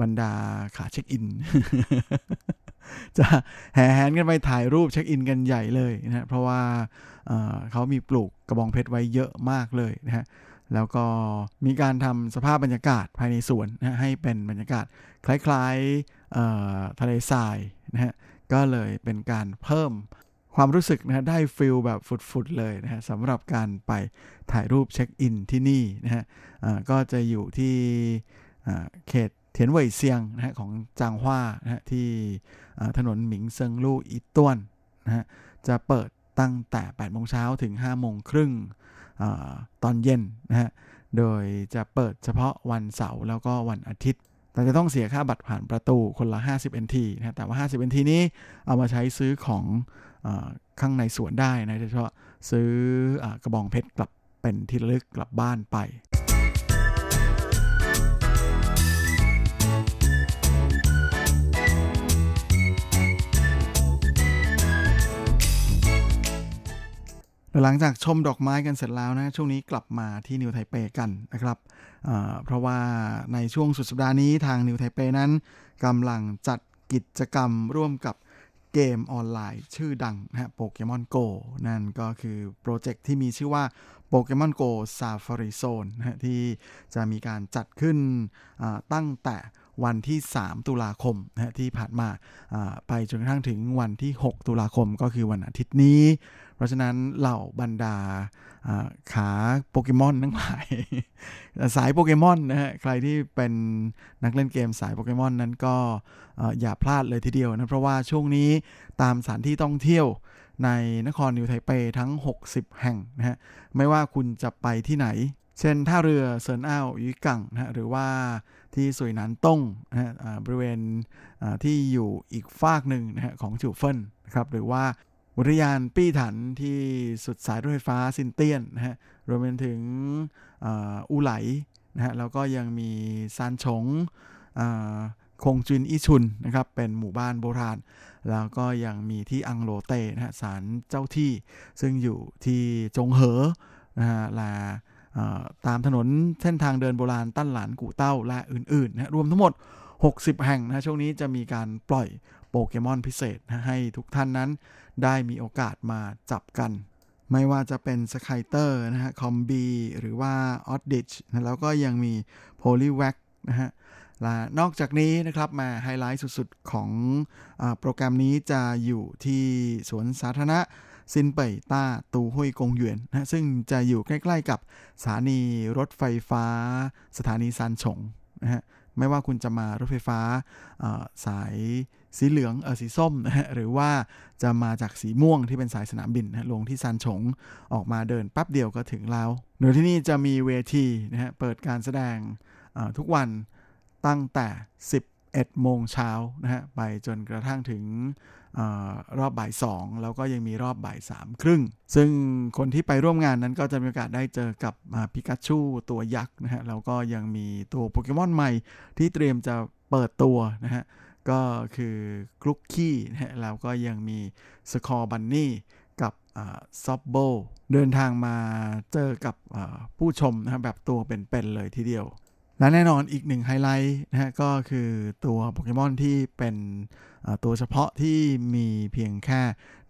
บรรดาขาเช็คอิน จะแห่แหนกันไปถ่ายรูปเช็คอินกันใหญ่เลยนะเพราะว่าเขามีปลูกกระบองเพชรไว้เยอะมากเลยนะฮะ แล้วก็มีการทำสภาพบรรยากาศภายในสวนนะให้เป็นบรรยากาศคล้ายๆทะเลทรายนะฮะก็เลยเป็นการเพิ่มความรู้สึกนะได้ feel แบบสุดๆเลยนะฮะสำหรับการไปถ่ายรูปเช็คอินที่นี่นะฮะก็จะอยู่ที่เขตเทียนเว่ยเซียงนะฮะของจางฮวานะฮะที่ถนนหมิงเซิงลู่อีต้วนนะฮะจะเปิดตั้งแต่8โมงเช้าถึง5โมงครึ่ง ตอนเย็นนะฮะ โดยจะเปิดเฉพาะวันเสาร์แล้วก็วันอาทิตย์แต่จะต้องเสียค่าบัตรผ่านประตูคนละ 50 NT นะแต่ว่า 50 NT นี้เอามาใช้ซื้อของอข้างในสวนได้นะโดยเฉพาะซื้อกระบองเพชรกลับเป็นที่ระลึกกลับบ้านไป หลังจากชมดอกไม้กันเสร็จแล้วนะช่วงนี้กลับมาที่นิวไทเปกันนะครับเพราะว่าในช่วงสุดสัปดาห์นี้ทางนิวไทเปนั้นกำลังจัดกิจกรรมร่วมกับเกมออนไลน์ชื่อดังนะฮะ Pokémon GO นั่นก็คือ project ที่มีชื่อว่า Pokémon GO Safari Zone นะที่จะมีการจัดขึ้นตั้งแต่วันที่ 3 ตุลาคมนะที่ผ่านมาไปจนกระทั่งถึงวันที่ 6 ตุลาคมก็คือวันอาทิตย์นี้ เพราะฉะนั้นเหล่าบรรดาขาโปเกมอนทั้งหลายสายโปเกมอนนะฮะใครที่เป็นนักเล่นเกมสายโปเกมอนนั้นก็อย่าพลาดเลยทีเดียวนะ เพราะว่าช่วงนี้ตามสถานที่ต้องเที่ยวในนครนิวไทเปทั้ง 60 แห่งนะฮะไม่ว่าคุณจะไปที่ไหน เช่นท่าเรือเซินอ้าวยุกังนะหรือว่าที่สุยนันต้งนะฮะบริเวณที่อยู่อีกฝากหนึ่งนะฮะของจิวเฟินนะครับหรือว่า อุทยานปี้ถันที่สุดสายรถไฟฟ้าซินเตียนนะฮะรวมไปถึงอูไหลนะฮะแล้วก็ยังมีซานฉงคงจุนอิชุนนะครับเป็นหมู่บ้านโบราณ แล้วก็ยังมีที่อังโลเตนะฮะศาลเจ้าที่ซึ่งอยู่ที่จงเหอนะฮะและตามถนนเส้นทางเดินโบราณตั้นหลานกู่เต้าและอื่นๆนะรวมทั้งหมด 60 แห่งนะช่วงนี้จะมีการปล่อยโปเกมอนพิเศษนะให้ทุกท่านนั้น ได้มีโอกาสมาจับกัน ไม่ว่าจะเป็น Scyther นะฮะ Combee หรือว่า Oddish นะแล้วก็ยังมี Poliwag นะฮะและนอกจากนี้นะครับมาไฮไลท์สุดๆ ของอโปรแกรมนี้จะอยู่ที่สวนสาธารณะซินเป่ยต้าตูห้วยกงหยวนนะซึ่งจะอยู่ใกล้ๆกับสถานีรถไฟฟ้า สถานีซานฉงนะฮะไม่ว่าคุณจะมารถไฟฟ้าสาย สีเหลืองเออสีส้มนะฮะหรือว่าจะมาจากสีม่วงที่เป็นสายสนามบินนะลงที่ซานฉงออกมาเดินแป๊บเดียวก็ถึงแล้วโดยที่นี่จะมีเวทีนะฮะเปิดการแสดงทุกวันตั้งแต่ 11 โมงเช้านะฮะไปจนกระทั่งถึงอรอบบ่ายสองแล้วก็ยังมีรอบบ่ายสามครึ่ง ซึ่งคนที่ไปร่วมงานนั้นก็จะมีโอกาสได้เจอกับปิกัชูตัวยักษ์นะฮะแล้วก็ยังมีตัวโปเกมอนใหม่ที่เตรียมจะเปิดตัวนะฮะ ก็คือกรุ๊กกี้นะฮะแล้วก็ยังมีสคอร์บันนี่กับซอบโบเดินทางมาเจอกับผู้ชมนะแบบตัวเป็นๆเลยทีเดียว และแน่นอนอีกหนึ่งไฮไลท์นะฮะก็คือตัวโปเกมอนที่เป็นตัวเฉพาะที่มีเพียงแค่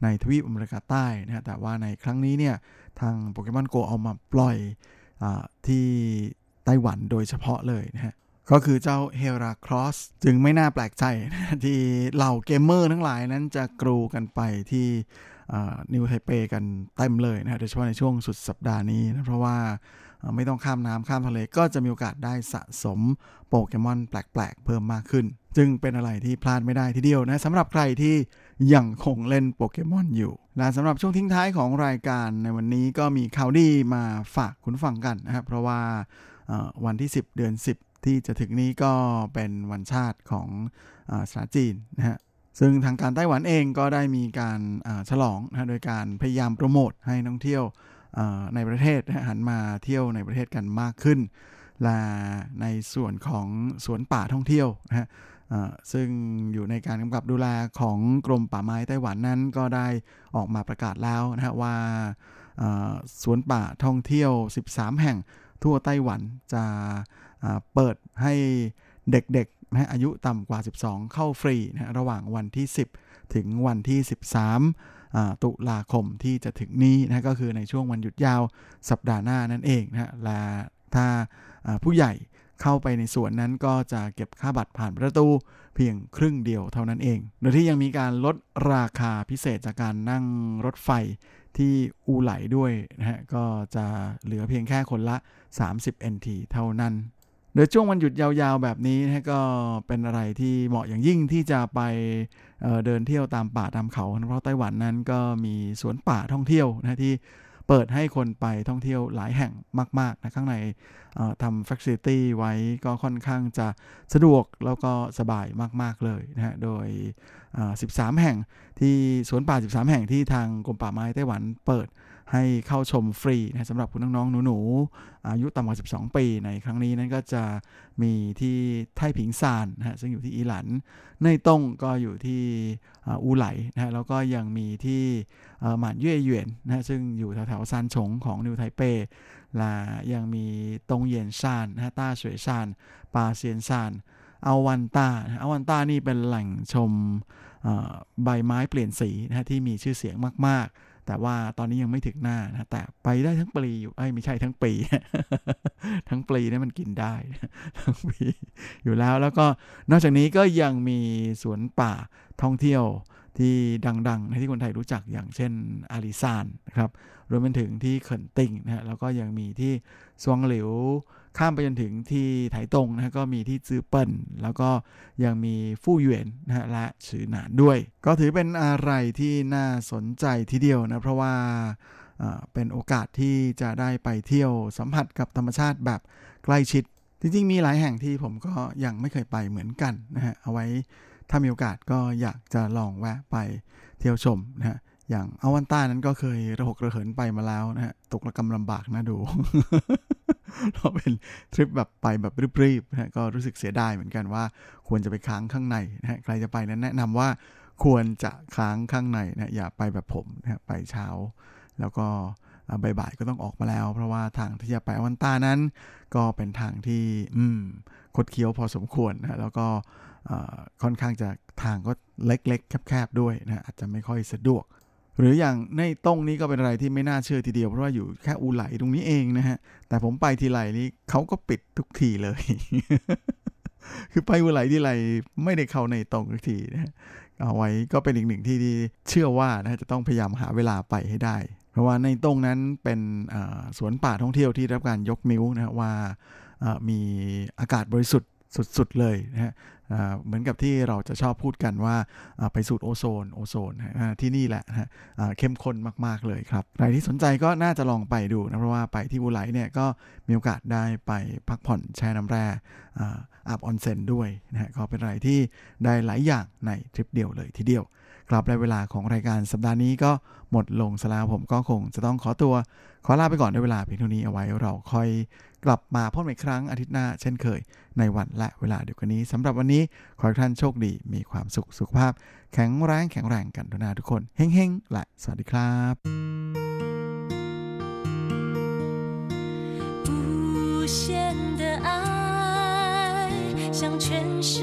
ในทวีปอเมริกาใต้นะฮะแต่ว่าในครั้งนี้เนี่ย ทาง Pokémon GO เอามาปล่อยอที่ไต้หวันโดยเฉพาะเลยนะฮะ ก็คือเจ้า Heracross จึงไม่น่าแปลกใจที่เหล่าเกมเมอร์ทั้งหลายนั้นจะกรูกันไปที่นิวไทเปกันเต็มเลยนะโดยเฉพาะในช่วงสุดสัปดาห์นี้นะเพราะว่าไม่ต้องข้ามน้ำข้ามทะเลก็จะมีโอกาสได้สะสมโปเกมอนแปลกๆ เพิ่มมากขึ้น จึงเป็นอะไรที่พลาดไม่ได้ทีเดียวนะสำหรับใครที่ยังคงเล่นโปเกมอนอยู่ และสำหรับช่วงทิ้งท้ายของรายการในวันนี้ก็มีข่าวดีมาฝากคุณฟังกันนะครับเพราะว่าวันที่ 10 เดือน 10 ที่จะถึงนี้ก็เป็นวันชาติของอสาจีนนะฮะซึ่งทางการไต้หวันเองก็ได้มีการฉลองนะโดยการพยายามโปรโมทให้นักท่องเที่ยวในประเทศหันมาเที่ยวในประเทศกันมากขึ้นและในส่วนของสวนป่าท่องเที่ยวนะฮะซึ่งอยู่ในการกำกับดูแลของกรมป่าไม้ไต้หวันนั้นก็ได้ออกมาประกาศแล้วนะฮะว่าสวนป่าท่องเที่ยว 13 แห่งทั่วไต้หวันจะ เปิดให้เด็กๆนะอายุต่ำกว่า 12 เข้าฟรีนะระหว่างวันที่ 10 ถึงวันที่ 13 ตุลาคมที่จะถึงนี้นะก็คือในช่วงวันหยุดยาวสัปดาห์หน้านั่นเองนะและถ้าผู้ใหญ่เข้าไปในสวนนั้นก็จะเก็บค่าบัตรผ่านประตูเพียงครึ่งเดียวเท่านั้นเอง โดยที่ยังมีการลดราคาพิเศษจากการนั่งรถไฟที่อูไหลด้วยนะฮะก็จะเหลือเพียงแค่คนละ 30 NT เท่านั้น โดยช่วงวันหยุดยาวๆแบบนี้นะก็เป็นอะไรที่เหมาะอย่างยิ่งที่จะไปเเดินเที่ยวตามป่าตามเขา เพราะไต้หวันนั้นก็มีสวนป่าท่องเที่ยวนะที่เปิดให้คนไปท่องเที่ยวหลายแห่งมากๆนะข้างในทำฟัคซิตี้ไว้ก็ค่อนข้างจะสะดวกแล้วก็สบายมากๆเลยนะฮะ โดย 13 แห่งที่สวนป่า 13 แห่งที่ทางกรมป่าไม้ไต้หวันเปิด ให้เข้าชมฟรีนะสำหรับคุณน้องๆหนูๆอายุต่ำกว่า 12 ปีในครั้งนี้นั้นก็จะมีที่ไทผิงซานนะฮะซึ่งอยู่ที่อีหลัน ในต้งก็อยู่ที่อูไหลนะฮะแล้วก็ยังมีที่หมานเย่เยวนนะฮะซึ่งอยู่แถวๆซานฉงของนิวไทเปและยังมีตงเยียนซานนะฮะต้าสวยซานปาเซียนซานอาวันตาอาวันตานี่เป็นแหล่งชมใบไม้เปลี่ยนสีนะฮะที่มีชื่อเสียงมากๆ แต่ว่าตอนนี้ยังไม่ถึงหน้านะ แต่ไปได้ทั้งปีอยู่ไอ้ไม่ใช่ทั้งปี ทั้งปีนี่มันกินได้ ทั้งปีอยู่แล้วแล้วก็นอกจากนี้ก็ยังมีสวนป่าท่องเที่ยวที่ดังๆ ในที่คนไทยรู้จักอย่างเช่นอาริซานนะครับรวมไปถึงที่เขินติงนะฮะแล้วก็ยังมีที่ซวงหลิว ข้ามไปจนถึงที่ไถตงนะก็มีที่จื้อเปิลแล้วก็ยังมีฟู่เหยวนนะฮะและฉือหนานด้วย ก็ถือเป็นอะไรที่น่าสนใจทีเดียวนะเพราะว่าเป็นโอกาสที่จะได้ไปเที่ยวสัมผัสกับธรรมชาติแบบใกล้ชิด จริงๆ มีหลายแห่งที่ผมก็ยังไม่เคยไปเหมือนกันนะฮะเอาไว้ถ้ามีโอกาสก็อยากจะลองแวะไปเที่ยวชมนะฮะอย่างอวันต้านั้นก็เคยระหกระเหินไปมาแล้วนะฮะตกระกำลำบากนะดู เราเป็นทริปแบบไปแบบรีบๆนะก็รู้สึกเสียดายเหมือนกันว่า ควรจะไปค้างข้างในนะใครจะไปนั้นแนะนำว่าควรจะค้างข้างในนะอย่าไปแบบผมนะไปเช้า แล้วก็บ่ายๆก็ต้องออกมาแล้ว เพราะว่าทางที่จะไปอวันตานั้น ก็เป็นทางที่อืมคดเคี้ยวพอสมควรนะแล้วก็ค่อนข้างจะทางก็เล็กๆ แคบๆด้วยนะอาจจะไม่ค่อยสะดวก หรืออย่างในต้งนี้ก็เป็นอะไรที่ไม่น่าเชื่อทีเดียวเพราะว่าอยู่แค่อูไหลตรงนี้เองนะฮะ แต่ผมไปทีไรนี้เขาก็ปิดทุกทีเลย คือไปอูไหลที่ไรไม่ได้เข้าในตรงทุกทีนะฮะเอาไว้ก็เป็นอีกหนึ่งที่ที่เชื่อว่านะจะต้องพยายามหาเวลาไปให้ได้ เพราะว่าในตรงนั้นเป็นสวนป่าท่องเที่ยวที่รับการยกนิ้วนะว่ามีอากาศบริสุทธิ์สุดๆเลยนะฮะ เหมือนกับที่เราจะชอบพูดกันว่าไปสูดโอโซนโอโซนที่นี่แหละนะเข้มข้นมาก ๆ เลยครับใครที่สนใจก็น่าจะลองไปดูนะเพราะว่าไปที่บูไลเนี่ยก็มีโอกาสได้ไปพักผ่อนแช่น้ำแร่อาบออนเซ็นด้วยนะฮะก็เป็นอะไรที่ได้หลายอย่างในทริปเดียวเลยทีเดียว ครับและเวลาของรายการสัปดาห์นี้ก็หมดลงสลาผมก็คงจะต้องขอตัวขอลาไปก่อนด้วยเวลาเพียงเท่านี้เอาไว้เราค่อยกลับมาพบกันอีกครั้งอาทิตย์หน้าเช่นเคยในวันและเวลาเดียวกันนี้สำหรับวันนี้ขอให้ท่านโชคดีมีความสุขสุขภาพ แข็งแรงแข็งแรงกันทุกนาทุกคนเฮ้งๆและสวัสดีครับ无限的爱向全世